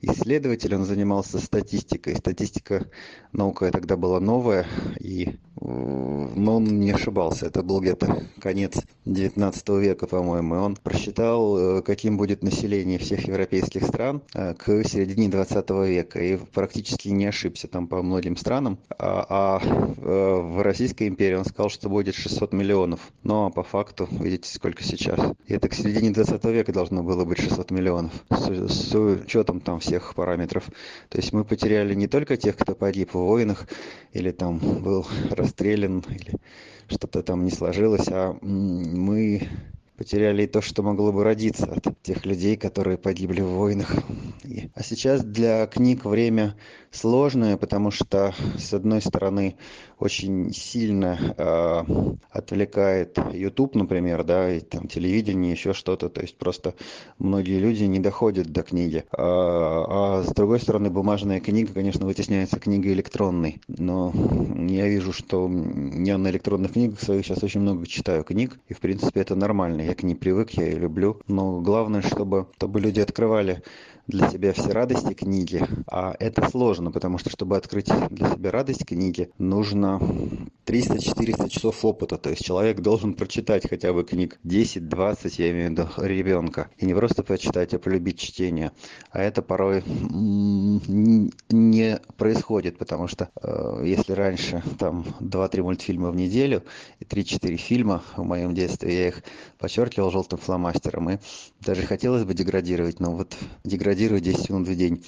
исследователь, он занимался статистикой. Статистика наука тогда была новая, и, э, но он не ошибался. Это был где-то конец 19 века, по-моему. И он просчитал, э, каким будет население всех европейских стран к середине 20 века. И практически не ошибся там по многим странам. А, а в Российской империи он сказал, что будет 600 миллионов. Но по факту, видите, сколько сейчас. И это к середине 20 века должно было быть 600 миллионов учетом там всех параметров. То есть мы потеряли не только тех, кто погиб в войнах, или там был расстрелян, или что-то там не сложилось, а мы потеряли и то, что могло бы родиться от тех людей, которые погибли в войнах. А сейчас для книг время сложное, потому что, с одной стороны, очень сильно э, отвлекает YouTube, например, да, и там телевидение, еще что-то, то есть просто многие люди не доходят до книги. А, а с другой стороны, бумажная книга, конечно, вытесняется книгой электронной, но я вижу, что я на электронных книгах своих сейчас очень много читаю книг, и, в принципе, это нормально, я к ней привык, я ее люблю, но главное, чтобы, чтобы люди открывали для себя все радости книги, а это сложно, потому что, чтобы открыть для себя радость книги, нужно 300-400 часов опыта, то есть человек должен прочитать хотя бы книг 10-20, я имею в виду ребенка, и не просто прочитать, а полюбить чтение, а это порой не происходит, потому что э, если раньше там 2-3 мультфильма в неделю и 3-4 фильма в моем детстве, я их подчеркивал желтым фломастером, и даже хотелось бы деградировать, но вот деградирует 10 минут в день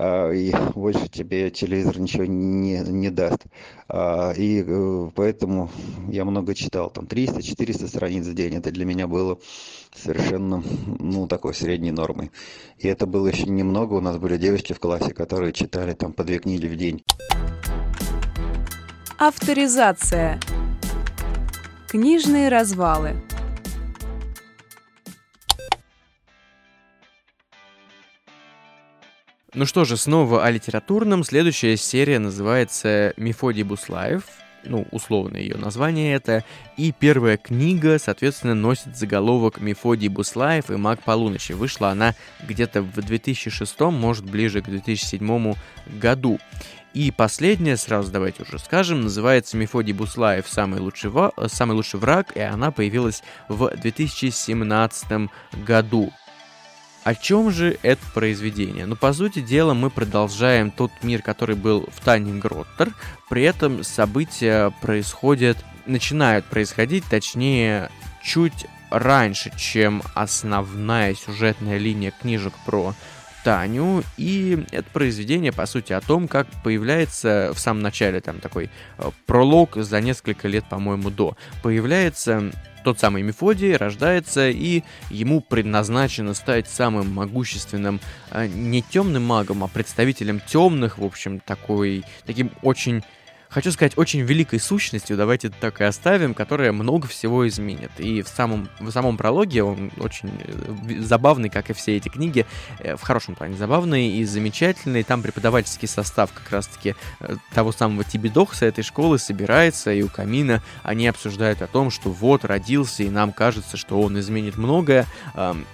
и больше тебе телевизор ничего не, не даст. А, и э, поэтому я много читал, там 300-400 страниц в день. Это для меня было совершенно, ну, такой средней нормой. И это было еще немного. У нас были девочки в классе, которые читали там по две книги в день. Авторизация. Книжные развалы. Ну что же, снова о литературном. Следующая серия называется «Мефодий Буслаев», ну, условно ее название это, и первая книга, соответственно, носит заголовок «Мефодий Буслаев и маг полуночи». Вышла она где-то в 2006, может, ближе к 2007 году. И последняя, сразу давайте уже скажем, называется «Мефодий Буслаев. Самый лучший, самый лучший враг», и она появилась в 2017 году. О чем же это произведение? Ну, по сути дела, мы продолжаем тот мир, который был в Тане Гроттер, при этом события происходят, начинают происходить, точнее, чуть раньше, чем основная сюжетная линия книжек про Таню, и это произведение, по сути, о том, как появляется в самом начале, там такой э, пролог за несколько лет, по-моему, до, появляется тот самый Мефодий рождается, и ему предназначено стать самым могущественным э, не темным магом, а представителем темных, в общем, такой, таким очень хочу сказать, очень великой сущностью, давайте так и оставим, которая много всего изменит. И в самом, в самом прологе он очень э, забавный, как и все эти книги, э, в хорошем плане забавный и замечательный. Там преподавательский состав как раз-таки э, того самого Тибидохса этой школы собирается, и у камина они обсуждают о том, что вот родился, и нам кажется, что он изменит многое.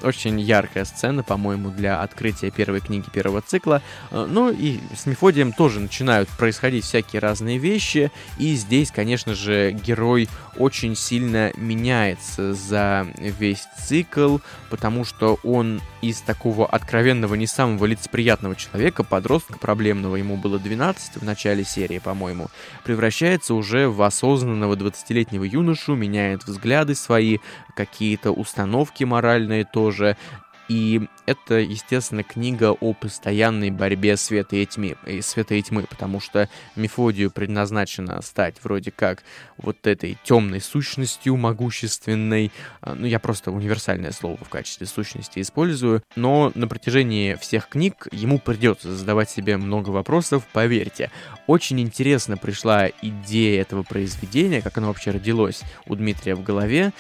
Очень яркая сцена, по-моему, для открытия первой книги первого цикла. Ну и с Мефодием тоже начинают происходить всякие разные вещи, вещи. И здесь, конечно же, герой очень сильно меняется за весь цикл, потому что он из такого откровенного, не самого лицеприятного человека, подростка проблемного, ему было 12 в начале серии, по-моему, превращается уже в осознанного 20-летнего юношу, меняет взгляды свои, какие-то установки моральные тоже, И это, естественно, книга о постоянной борьбе света и тьмы, и света и тьмы, потому что Мефодию предназначено стать вроде как вот этой темной сущностью могущественной. А, ну, я просто универсальное слово в качестве сущности использую. Но на протяжении всех книг ему придется задавать себе много вопросов, поверьте. Очень интересно пришла идея этого произведения, как оно вообще родилось у Дмитрия в голове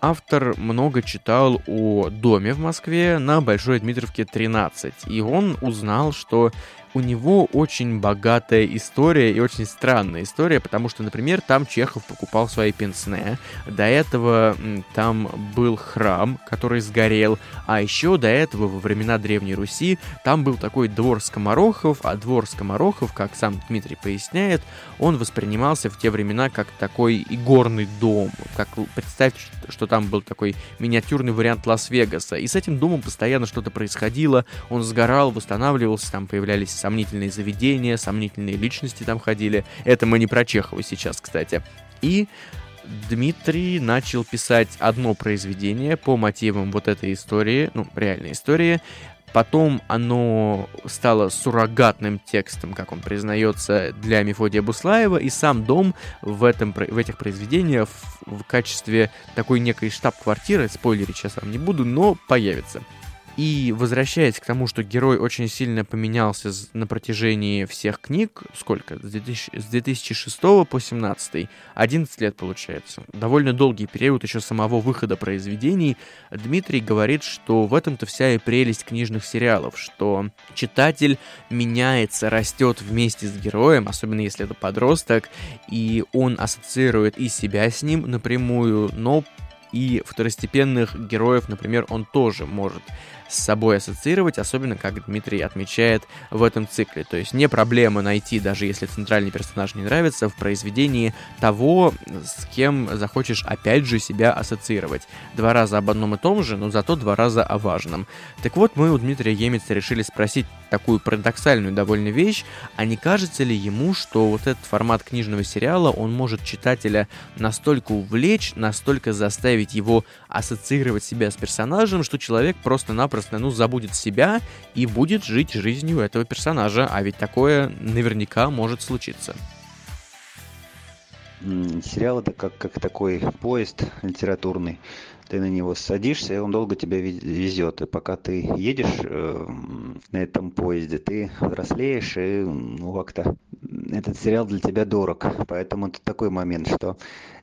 автор много читал о доме в Москве на Большой Дмитровке 13, и он узнал, что у него очень богатая история и очень странная история, потому что, например, там Чехов покупал свои пенсне, до этого там был храм, который сгорел, а еще до этого, во времена Древней Руси, там был такой двор скоморохов, а двор скоморохов, как сам Дмитрий поясняет, он воспринимался в те времена как такой игорный дом, как представьте, что там был такой миниатюрный вариант Лас-Вегаса, и с этим домом постоянно что-то происходило, он сгорал, восстанавливался, там появлялись сомнительные заведения, сомнительные личности там ходили. Это мы не про Чехова сейчас, кстати. И Дмитрий начал писать одно произведение по мотивам вот этой истории, ну, реальной истории. Потом оно стало суррогатным текстом, как он признается, для Мефодия Буслаева, и сам дом в, этом, в этих произведениях в, в качестве такой некой штаб-квартиры, спойлерить сейчас вам не буду, но появится. И возвращаясь к тому, что герой очень сильно поменялся на протяжении всех книг, сколько? С, 2000, с 2006 по 17, 11 лет получается. Довольно долгий период еще самого выхода произведений. Дмитрий говорит, что в этом-то вся и прелесть книжных сериалов, что читатель меняется, растет вместе с героем, особенно если это подросток, и он ассоциирует и себя с ним напрямую, но и второстепенных героев, например, он тоже может с собой ассоциировать, особенно как Дмитрий отмечает в этом цикле. То есть не проблема найти, даже если центральный персонаж не нравится, в произведении того, с кем захочешь опять же себя ассоциировать. Два раза об одном и том же, но зато два раза о важном. Так вот, мы у Дмитрия Емеца решили спросить такую парадоксальную довольно вещь, а не кажется ли ему, что вот этот формат книжного сериала, он может читателя настолько увлечь, настолько заставить его ассоциировать себя с персонажем, что человек просто-напросто просто, ну, забудет себя и будет жить жизнью этого персонажа, а ведь такое наверняка может случиться. Сериал это как, как такой поезд литературный ты на него садишься, и он долго тебя везет. И пока ты едешь э, на этом поезде, ты взрослеешь, и ну, как-то этот сериал для тебя дорог. Поэтому это такой момент, что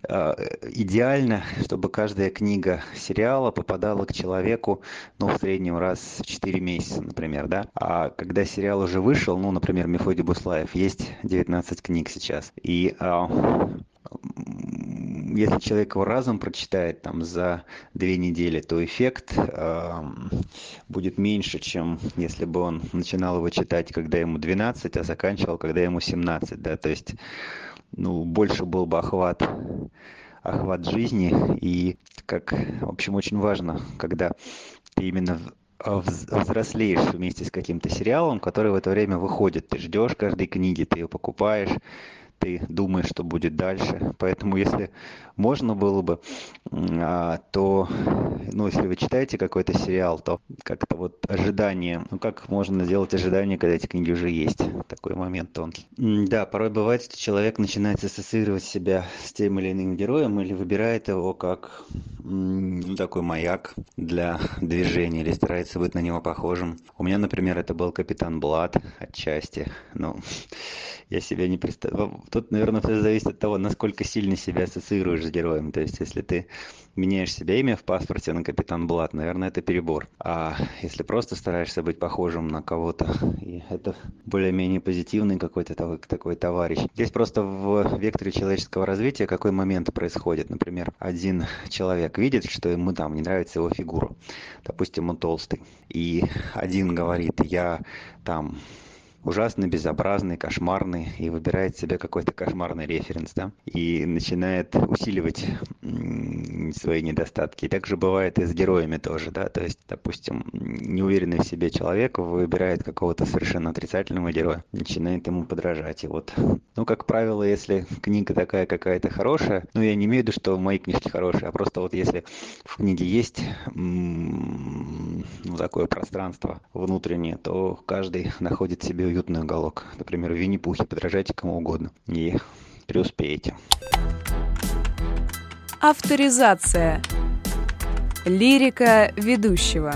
э, идеально, чтобы каждая книга сериала попадала к человеку, ну, в среднем раз в 4 месяца, например, да. А когда сериал уже вышел, ну, например, Мефодий Буслаев, есть 19 книг сейчас, и э, если человек его разом прочитает там за две недели, то эффект э, будет меньше, чем если бы он начинал его читать, когда ему 12, а заканчивал, когда ему 17, да, то есть, ну, больше был бы охват охват жизни. И как в общем очень важно когда ты именно взрослеешь вместе с каким-то сериалом который в это время выходит. Ты ждешь каждой книги ты ее покупаешь ты думаешь, что будет дальше. Поэтому если можно было бы, а, то, ну, если вы читаете какой-то сериал, то как-то вот ожидание, ну, как можно сделать ожидание, когда эти книги уже есть? Такой момент тонкий. Да, порой бывает, что человек начинает ассоциировать себя с тем или иным героем или выбирает его как ну, такой маяк для движения или старается быть на него похожим. У меня, например, это был Капитан Блад отчасти. Ну, я себя не представляю. Тут, наверное, все зависит от того, насколько сильно себя ассоциируешь с героем. То есть, если ты меняешь себе имя в паспорте на Капитан Блат, наверное, это перебор. А если просто стараешься быть похожим на кого-то, и это более-менее позитивный какой-то такой товарищ. Здесь просто в векторе человеческого развития какой момент происходит. Например, один человек видит, что ему там не нравится его фигура. Допустим, он толстый. И один говорит, я там ужасный, безобразный, кошмарный, и выбирает себе какой-то кошмарный референс, да, и начинает усиливать свои недостатки. И также бывает и с героями тоже, да, то есть, допустим, неуверенный в себе человек выбирает какого-то совершенно отрицательного героя, начинает ему подражать. И вот, ну, как правило, если книга такая какая-то хорошая, ну, я не имею в виду, что мои книжки хорошие, а просто вот если в книге есть ну, такое пространство внутреннее, то каждый находит себе уютный уголок. Например, в Винни-Пухе подражайте кому угодно и преуспеете. Авторизация. Лирика ведущего.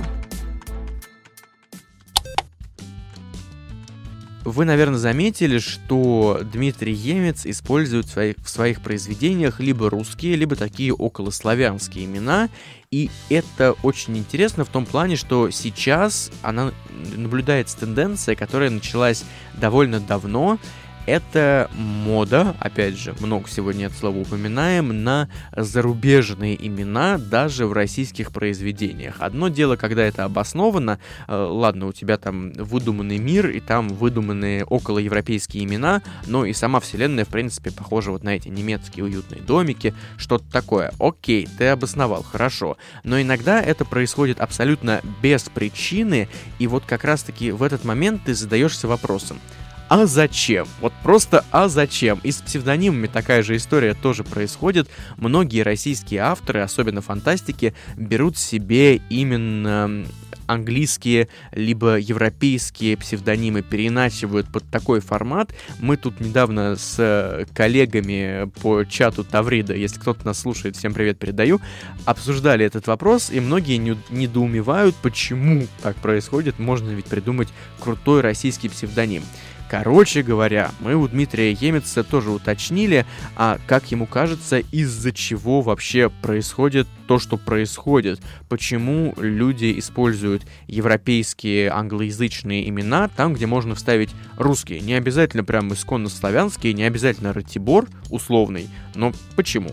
Вы, наверное, заметили, что Дмитрий Емец использует в своих, в своих произведениях либо русские, либо такие околославянские имена, и это очень интересно в том плане, что сейчас она наблюдается тенденция, которая началась довольно давно, это мода, опять же, много сегодня это слово упоминаем, на зарубежные имена даже в российских произведениях. Одно дело, когда это обосновано, э, ладно, у тебя там выдуманный мир, и там выдуманные околоевропейские имена, но и сама вселенная, в принципе, похожа вот на эти немецкие уютные домики, что-то такое. Окей, ты обосновал, хорошо. Но иногда это происходит абсолютно без причины, и вот как раз-таки в этот момент ты задаешься вопросом, а зачем? Вот просто а зачем? И с псевдонимами такая же история тоже происходит. Многие российские авторы, особенно фантастики, берут себе именно английские либо европейские псевдонимы переиначивают под такой формат. Мы тут недавно с коллегами по чату Таврида, если кто-то нас слушает, всем привет передаю, обсуждали этот вопрос, и многие не, недоумевают, почему так происходит. Можно ведь придумать крутой российский псевдоним. Короче говоря, мы у Дмитрия Емеца тоже уточнили, а как ему кажется, из-за чего вообще происходит то, что происходит, почему люди используют европейские англоязычные имена там, где можно вставить русские. Не обязательно прям исконно славянские, не обязательно Ратибор условный, но почему?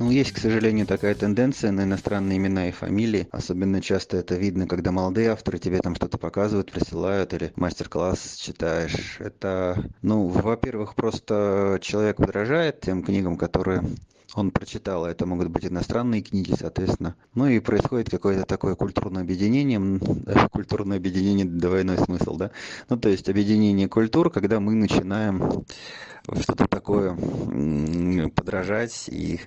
Ну, есть, к сожалению, такая тенденция на иностранные имена и фамилии. Особенно часто это видно, когда молодые авторы тебе там что-то показывают, присылают или мастер-класс читаешь. Это, ну, во-первых, просто человек подражает тем книгам, которые он прочитал, а это могут быть иностранные книги, соответственно. Ну и происходит какое-то такое культурное объединение, культурное объединение, двойной смысл, да? Ну, то есть объединение культур, когда мы начинаем что-то такое подражать и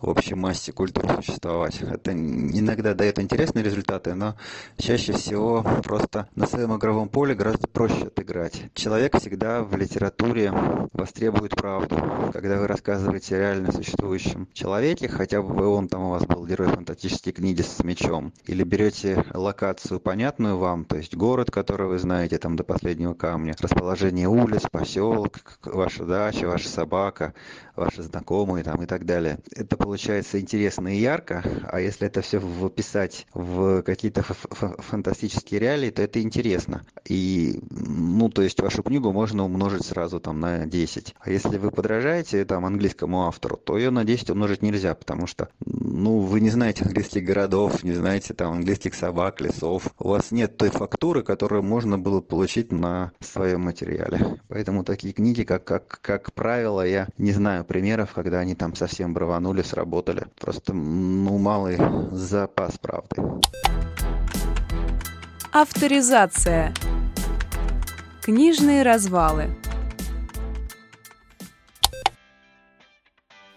в общей массе культур существовать. Это иногда дает интересные результаты, но чаще всего просто на своем игровом поле гораздо проще отыграть. Человек всегда в литературе востребует правду. Когда вы рассказываете о реально существующем человеке, хотя бы он там у вас был герой фантастической книги с мечом, или берете локацию понятную вам, то есть город, который вы знаете там до последнего камня, расположение улиц, поселок, ваша дача, ваша собака, ваши знакомые там и так далее. Это получается интересно и ярко, а если это все вписать в какие-то фантастические реалии, то это интересно. И, ну, то есть вашу книгу можно умножить сразу там на 10. А если вы подражаете там английскому автору, то ее на 10 умножить нельзя, потому что, ну, вы не знаете английских городов, не знаете там английских собак, лесов. У вас нет той фактуры, которую можно было получить на своем материале. Поэтому такие книги, как, как, как правило, я не знаю примеров, когда они там совсем браванули, сработали работали. Просто, ну, малый запас правды. Авторизация. Книжные развалы.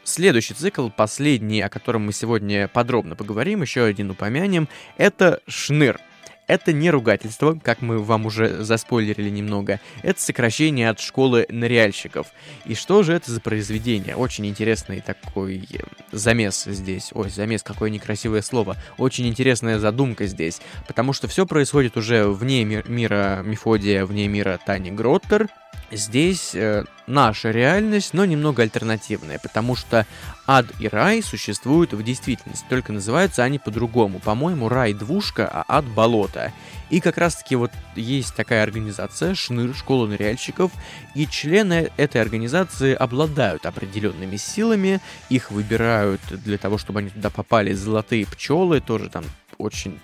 Следующий цикл, последний, о котором мы сегодня подробно поговорим, еще один упомянем, это Шныр – это не ругательство, как мы вам уже заспойлерили немного. Это сокращение от школы ныряльщиков. И что же это за произведение? Очень интересный такой э, замес здесь. Ой, замес, какое некрасивое слово. Очень интересная задумка здесь. Потому что все происходит уже вне мира Мефодия, вне мира Тани Гроттер. Здесь э, наша реальность, но немного альтернативная, потому что ад и рай существуют в действительности, только называются они по-другому. По-моему, рай двушка, а ад болото. И как раз-таки вот есть такая организация, Шныр, школа ныряльщиков, и члены этой организации обладают определенными силами, их выбирают для того, чтобы они туда попали золотые пчелы, тоже там очень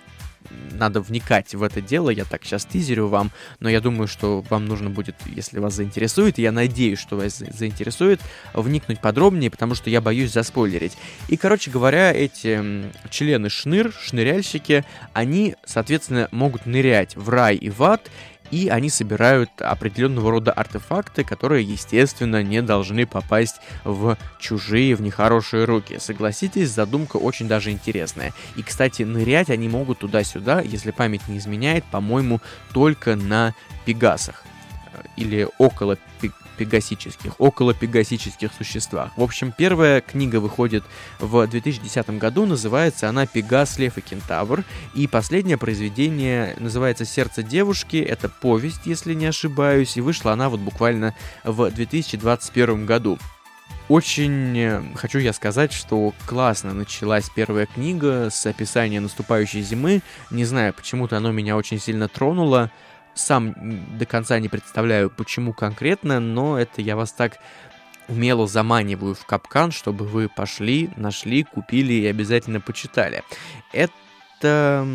надо вникать в это дело, я так сейчас тизерю вам, но я думаю, что вам нужно будет, если вас заинтересует, я надеюсь, что вас заинтересует, вникнуть подробнее, потому что я боюсь заспойлерить. И, короче говоря, эти члены шныр, шныряльщики, они, соответственно, могут нырять в рай и в ад, и они собирают определенного рода артефакты, которые, естественно, не должны попасть в чужие, в нехорошие руки. Согласитесь, задумка очень даже интересная. И, кстати, нырять они могут туда-сюда, если память не изменяет, по-моему, только на Пегасах или около пегасических, около пегасических существах. В общем, первая книга выходит в 2010 году, называется она «Пегас, лев и кентавр», и последнее произведение называется «Сердце девушки», это повесть, если не ошибаюсь, и вышла она вот буквально в 2021 году. Очень э, хочу я сказать, что классно началась первая книга с описания наступающей зимы. Не знаю, почему-то оно меня очень сильно тронуло сам до конца не представляю, почему конкретно, но это я вас так умело заманиваю в капкан, чтобы вы пошли, нашли, купили и обязательно почитали. Это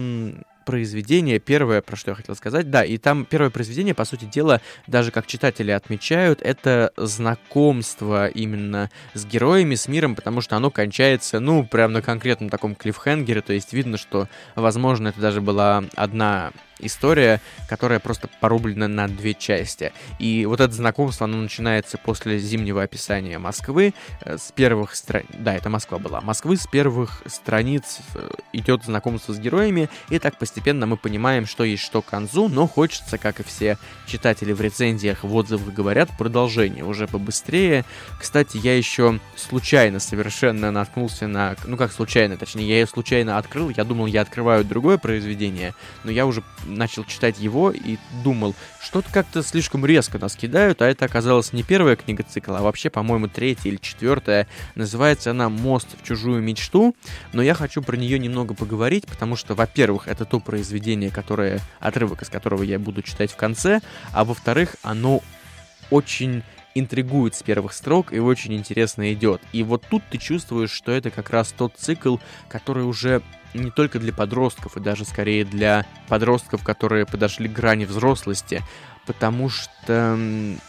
произведение, первое, про что я хотел сказать, да, и там первое произведение, по сути дела, даже как читатели отмечают, это знакомство именно с героями, с миром, потому что оно кончается, ну, прям на конкретном таком клиффхенгере, то есть видно, что, возможно, это даже была одна история, которая просто порублена на две части. И вот это знакомство, оно начинается после зимнего описания Москвы, э, с первых страниц... Да, это Москва была. Москвы с первых страниц э, идет знакомство с героями, и так постепенно мы понимаем, что есть что к концу, но хочется, как и все читатели в рецензиях, в отзывах говорят, продолжение уже побыстрее. Кстати, я еще случайно совершенно наткнулся на... Ну, как случайно, точнее, я ее случайно открыл, я думал, я открываю другое произведение, но я уже начал читать его и думал, что-то как-то слишком резко нас кидают, а это оказалось не первая книга цикла, а вообще, по-моему, третья или четвертая. Называется она «Мост в чужую мечту», но я хочу про нее немного поговорить, потому что, во-первых, это то произведение, которое, отрывок из которого я буду читать в конце, а во-вторых, оно очень интригует с первых строк и очень интересно идет. И вот тут ты чувствуешь, что это как раз тот цикл, который уже не только для подростков, и даже скорее для подростков, которые подошли к грани взрослости, потому что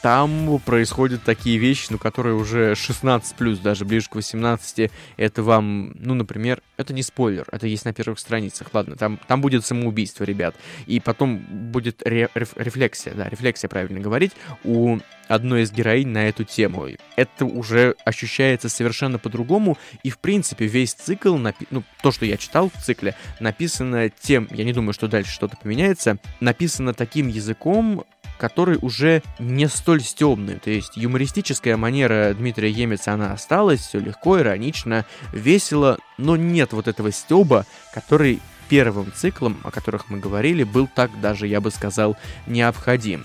там происходят такие вещи, ну, которые уже 16 плюс, даже ближе к 18, это вам, ну, например, это не спойлер, это есть на первых страницах, ладно, там, там будет самоубийство, ребят, и потом будет ре реф рефлексия, да, рефлексия, правильно говорить, у одной из героинь на эту тему. Это уже ощущается совершенно по-другому, и, в принципе, весь цикл, ну, то, что я читал в цикле, написано тем, я не думаю, что дальше что-то поменяется, написано таким языком, который уже не столь стебный. То есть юмористическая манера Дмитрия Емеца, она осталась, все легко, иронично, весело, но нет вот этого стеба, который первым циклом, о которых мы говорили, был так даже, я бы сказал, необходим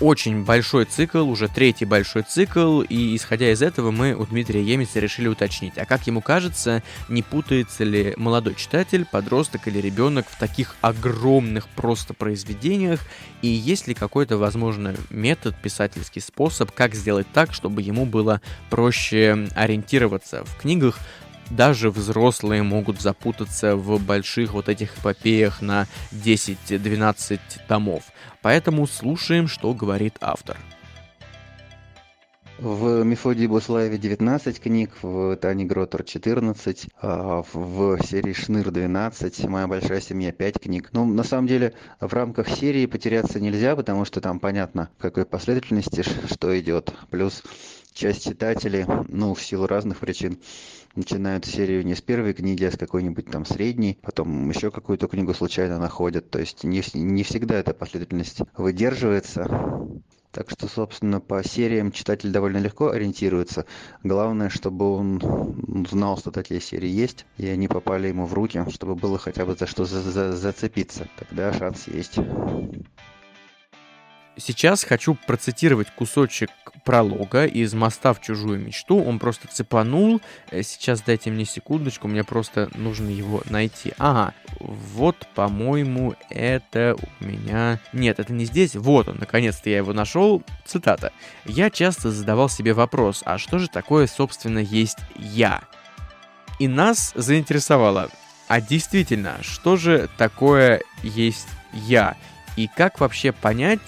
очень большой цикл, уже третий большой цикл, и исходя из этого мы у Дмитрия Емеца решили уточнить, а как ему кажется, не путается ли молодой читатель, подросток или ребенок в таких огромных просто произведениях, и есть ли какой-то, возможно, метод, писательский способ, как сделать так, чтобы ему было проще ориентироваться в книгах, даже взрослые могут запутаться в больших вот этих эпопеях на 10-12 томов. Поэтому слушаем, что говорит автор. В Мефодии Буслаеве 19 книг, в Тане Гротер 14, а в серии Шныр 12, Моя большая семья 5 книг. Ну, на самом деле, в рамках серии потеряться нельзя, потому что там понятно, в какой последовательности что идет. Плюс часть читателей, ну, в силу разных причин, начинают серию не с первой книги, а с какой-нибудь там средней, потом еще какую-то книгу случайно находят. То есть не, не всегда эта последовательность выдерживается. Так что, собственно, по сериям читатель довольно легко ориентируется. Главное, чтобы он знал, что такие серии есть, и они попали ему в руки, чтобы было хотя бы за что за за зацепиться. Тогда шанс есть. Сейчас хочу процитировать кусочек пролога из «Моста в чужую мечту». Он просто цепанул. Э, сейчас дайте мне секундочку, мне просто нужно его найти. Ага, вот, по-моему, это у меня... Нет, это не здесь. Вот он, наконец-то я его нашел. Цитата. «Я часто задавал себе вопрос, а что же такое, собственно, есть я?» И нас заинтересовало, А действительно, что же такое есть я? И как вообще понять,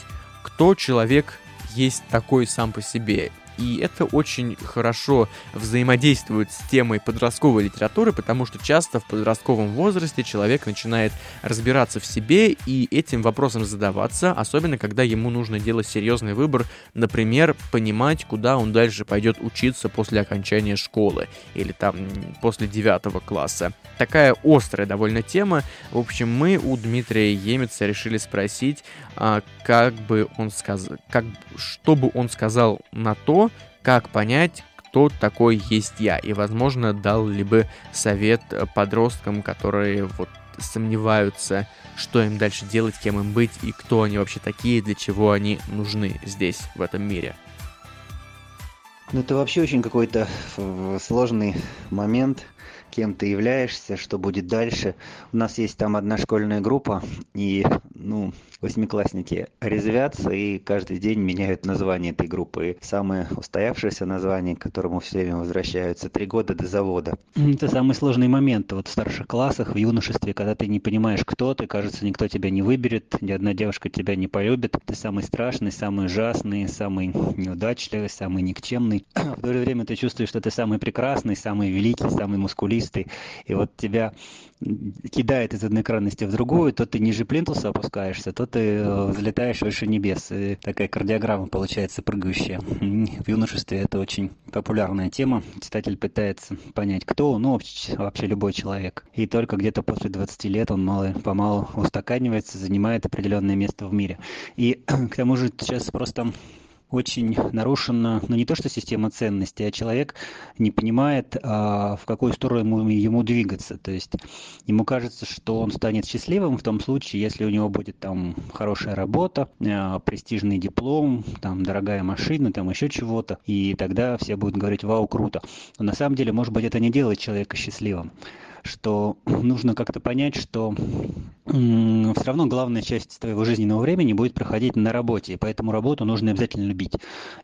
кто человек есть такой сам по себе? И это очень хорошо взаимодействует с темой подростковой литературы, потому что часто в подростковом возрасте человек начинает разбираться в себе и этим вопросом задаваться, особенно когда ему нужно делать серьезный выбор, например, понимать, куда он дальше пойдет учиться после окончания школы или там после девятого класса. Такая острая довольно тема. В общем, мы у Дмитрия Емеца решили спросить, а, как бы он сказал, как, что бы он сказал на то, как понять, кто такой есть я, и, возможно, дал ли бы совет подросткам, которые вот сомневаются, что им дальше делать, кем им быть, и кто они вообще такие, для чего они нужны здесь, в этом мире. Ну, это вообще очень какой-то э, сложный момент, кем ты являешься, что будет дальше. У нас есть там одна школьная группа, и, ну, восьмиклассники резвятся и каждый день меняют название этой группы. И самое устоявшееся название, к которому все время возвращаются, три года до завода. Это самый сложный момент вот в старших классах, в юношестве, когда ты не понимаешь, кто ты, кажется, никто тебя не выберет, ни одна девушка тебя не полюбит. Ты самый страшный, самый ужасный, самый неудачливый, самый никчемный. В то же время ты чувствуешь, что ты самый прекрасный, самый великий, самый мускулистый. И вот тебя кидает из одной крайности в другую, то ты ниже плинтуса опускаешься, то ты э, взлетаешь выше небес. И такая кардиограмма получается прыгающая. В юношестве это очень популярная тема. Читатель пытается понять, кто он, ну, вообще любой человек. И только где-то после 20 лет он мало, помалу устаканивается, занимает определенное место в мире. И к тому же сейчас просто очень нарушена, ну не то что система ценностей, а человек не понимает, а, в какую сторону ему, ему двигаться. То есть ему кажется, что он станет счастливым в том случае, если у него будет там хорошая работа, а, престижный диплом, там дорогая машина, там еще чего-то, и тогда все будут говорить, вау, круто. Но на самом деле, может быть, это не делает человека счастливым что нужно как-то понять, что все равно главная часть твоего жизненного времени будет проходить на работе, и поэтому работу нужно обязательно любить.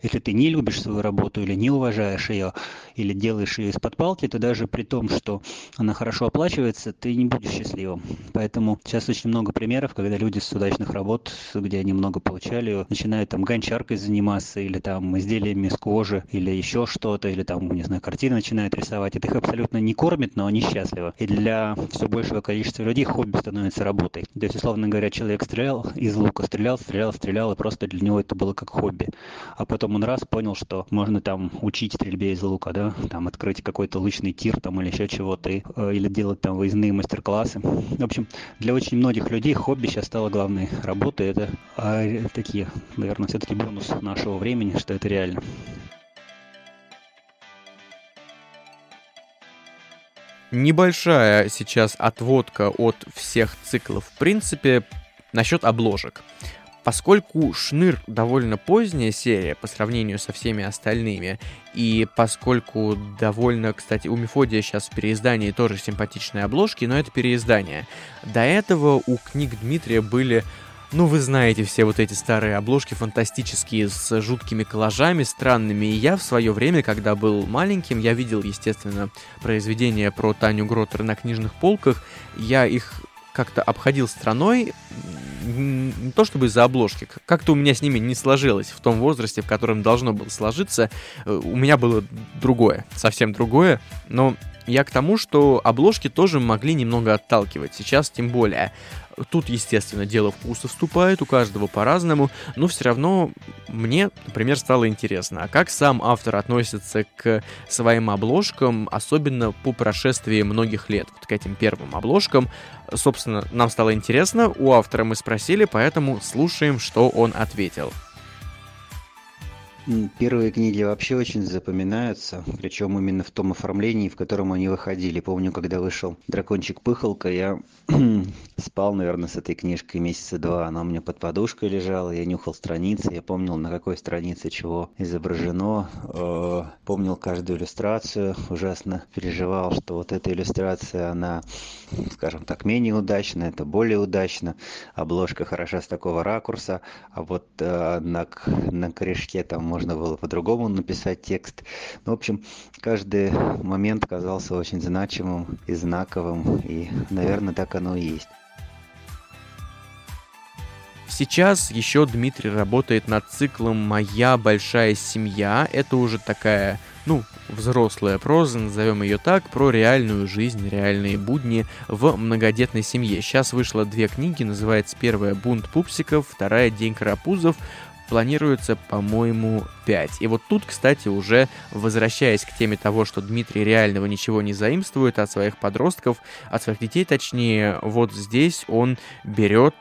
Если ты не любишь свою работу или не уважаешь ее, или делаешь ее из-под палки, то даже при том, что она хорошо оплачивается, ты не будешь счастливым. Поэтому сейчас очень много примеров, когда люди с удачных работ, где они много получали, начинают там гончаркой заниматься, или там изделиями из кожи, или еще что-то, или там, не знаю, картины начинают рисовать. Это их абсолютно не кормит, но они счастливы. И для все большего количества людей хобби становится работой. То есть, условно говоря, человек стрелял из лука, стрелял, стрелял, стрелял, и просто для него это было как хобби. А потом он раз понял, что можно там учить стрельбе из лука, да, там открыть какой-то лычный тир там или еще чего-то, э, или делать там выездные мастер-классы. В общем, для очень многих людей хобби сейчас стало главной работой. Это а, такие, наверное, все-таки бонус нашего времени, что это реально. Небольшая сейчас отводка от всех циклов в принципе насчет обложек. Поскольку Шныр довольно поздняя серия по сравнению со всеми остальными, и поскольку довольно, кстати, у Мефодия сейчас в переиздании тоже симпатичные обложки, но это переиздание. До этого у книг Дмитрия были ну, вы знаете все вот эти старые обложки фантастические с жуткими коллажами странными. И я в свое время, когда был маленьким, я видел, естественно, произведения про Таню Гротер на книжных полках. Я их как-то обходил страной, не то чтобы из-за обложки, как-то у меня с ними не сложилось в том возрасте, в котором должно было сложиться. Э, у меня было другое, совсем другое, но я к тому, что обложки тоже могли немного отталкивать, сейчас тем более. Тут, естественно, дело вкуса вступает, у каждого по-разному, но все равно мне, например, стало интересно, а как сам автор относится к своим обложкам, особенно по прошествии многих лет, вот к этим первым обложкам. Собственно, нам стало интересно, у автора мы спросили, поэтому слушаем, что он ответил. Первые книги вообще очень запоминаются, причем именно в том оформлении, в котором они выходили. Помню, когда вышел «Дракончик Пыхалка», я спал, наверное, с этой книжкой месяца два. Она у меня под подушкой лежала, я нюхал страницы, я помнил, на какой странице чего изображено, э, помнил каждую иллюстрацию, ужасно переживал, что вот эта иллюстрация, она, скажем так, менее удачна, это более удачно, обложка хороша с такого ракурса, а вот э, на, на корешке там можно было по-другому написать текст. Ну, в общем, каждый момент казался очень значимым и знаковым, и, наверное, так оно и есть. Сейчас еще Дмитрий работает над циклом «Моя большая семья». Это уже такая, ну, взрослая проза, назовем ее так, про реальную жизнь, реальные будни в многодетной семье. Сейчас вышло две книги, называется первая «Бунт пупсиков», вторая «День карапузов» планируется, по-моему, 5. И вот тут, кстати, уже возвращаясь к теме того, что Дмитрий реального ничего не заимствует от своих подростков, от своих детей точнее, вот здесь он берет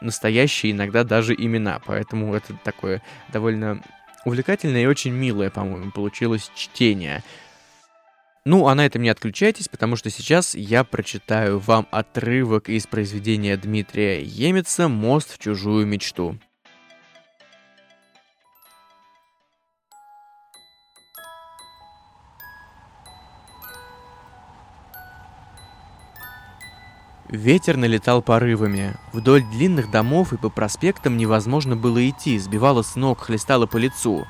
настоящие иногда даже имена. Поэтому это такое довольно увлекательное и очень милое, по-моему, получилось чтение. Ну, а на этом не отключайтесь, потому что сейчас я прочитаю вам отрывок из произведения Дмитрия Емеца «Мост в чужую мечту». Ветер налетал порывами. Вдоль длинных домов и по проспектам невозможно было идти, сбивало с ног, хлестало по лицу.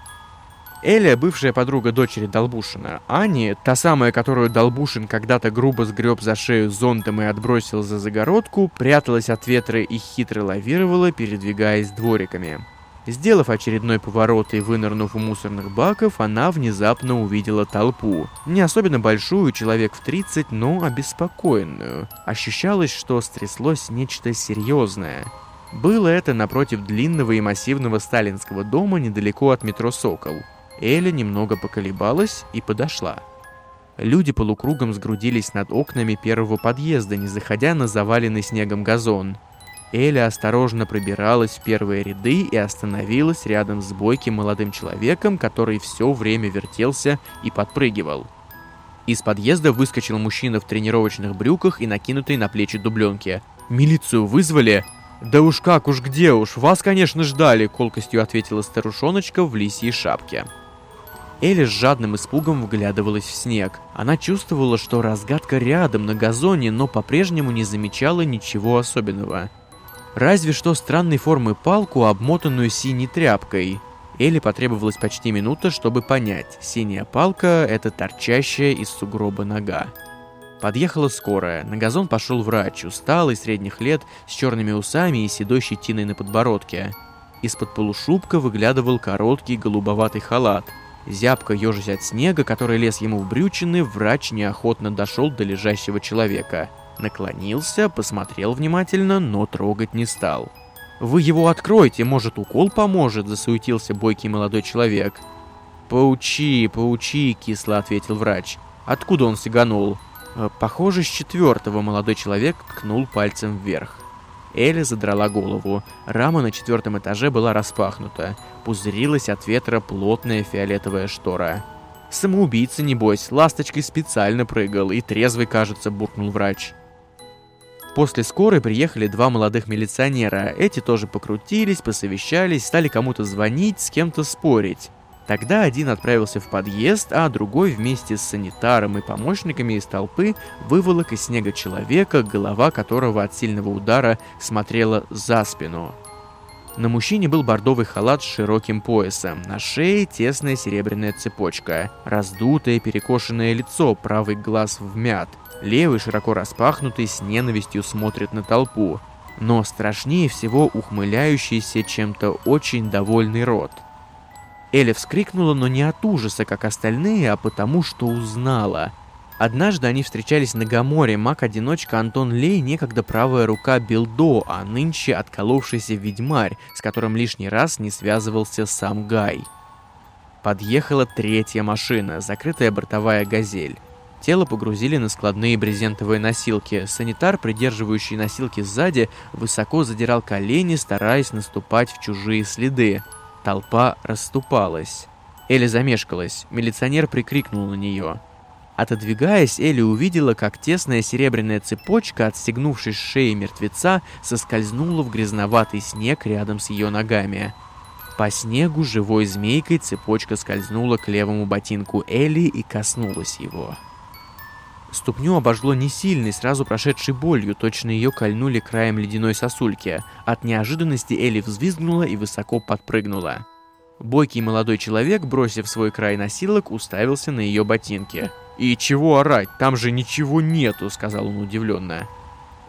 Эля, бывшая подруга дочери Долбушина, Ани, та самая, которую Долбушин когда-то грубо сгреб за шею зонтом и отбросил за загородку, пряталась от ветра и хитро лавировала, передвигаясь двориками. Сделав очередной поворот и вынырнув у мусорных баков, она внезапно увидела толпу. Не особенно большую, человек в 30, но обеспокоенную. Ощущалось, что стряслось нечто серьезное. Было это напротив длинного и массивного сталинского дома недалеко от метро «Сокол». Эля немного поколебалась и подошла. Люди полукругом сгрудились над окнами первого подъезда, не заходя на заваленный снегом газон. Эля осторожно пробиралась в первые ряды и остановилась рядом с бойким молодым человеком, который все время вертелся и подпрыгивал. Из подъезда выскочил мужчина в тренировочных брюках и накинутой на плечи дубленке. «Милицию вызвали?» «Да уж как, уж где уж, вас, конечно, ждали», — колкостью ответила старушоночка в лисьей шапке. Эля с жадным испугом вглядывалась в снег. Она чувствовала, что разгадка рядом, на газоне, но по-прежнему не замечала ничего особенного. Разве что странной формы палку, обмотанную синей тряпкой. Элли потребовалась почти минута, чтобы понять, синяя палка — это торчащая из сугроба нога. Подъехала скорая, на газон пошел врач, усталый, средних лет, с черными усами и седой щетиной на подбородке. Из-под полушубка выглядывал короткий голубоватый халат. Зябко ежась от снега, который лез ему в брючины, врач неохотно дошел до лежащего человека — Наклонился, посмотрел внимательно, но трогать не стал. «Вы его откройте, может, укол поможет?» – засуетился бойкий молодой человек. «Поучи, поучи», – кисло ответил врач. «Откуда он сиганул?» «Э, «Похоже, с четвертого молодой человек ткнул пальцем вверх». Эля задрала голову. Рама на четвертом этаже была распахнута. Пузырилась от ветра плотная фиолетовая штора. «Самоубийца, небось, ласточкой специально прыгал и трезвый, кажется», — буркнул врач. После скорой приехали два молодых милиционера. Эти тоже покрутились, посовещались, стали кому-то звонить, с кем-то спорить. Тогда один отправился в подъезд, а другой вместе с санитаром и помощниками из толпы выволок из снега человека, голова которого от сильного удара смотрела за спину. На мужчине был бордовый халат с широким поясом, на шее тесная серебряная цепочка, раздутое перекошенное лицо, правый глаз вмят, Левый, широко распахнутый, с ненавистью смотрит на толпу, но страшнее всего ухмыляющийся чем-то очень довольный рот. Эля вскрикнула, но не от ужаса, как остальные, а потому, что узнала. Однажды они встречались на Гаморе, маг-одиночка Антон Лей, некогда правая рука Билдо, а нынче отколовшийся ведьмарь, с которым лишний раз не связывался сам Гай. Подъехала третья машина, закрытая бортовая «Газель». Тело погрузили на складные брезентовые носилки. Санитар, придерживающий носилки сзади, высоко задирал колени, стараясь наступать в чужие следы. Толпа расступалась. Элли замешкалась. Милиционер прикрикнул на нее. Отодвигаясь, Элли увидела, как тесная серебряная цепочка, отстегнувшись с шеи мертвеца, соскользнула в грязноватый снег рядом с ее ногами. По снегу живой змейкой цепочка скользнула к левому ботинку Элли и коснулась его. Ступню обожгло не сильной, сразу прошедшей болью, точно ее кольнули краем ледяной сосульки. От неожиданности Элли взвизгнула и высоко подпрыгнула. Бойкий молодой человек, бросив свой край носилок, уставился на ее ботинки. «И чего орать? Там же ничего нету», — сказал он удивленно.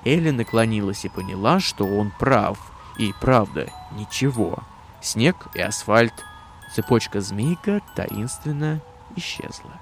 Элли наклонилась и поняла, что он прав. И правда, ничего. Снег и асфальт. Цепочка змейка таинственно исчезла.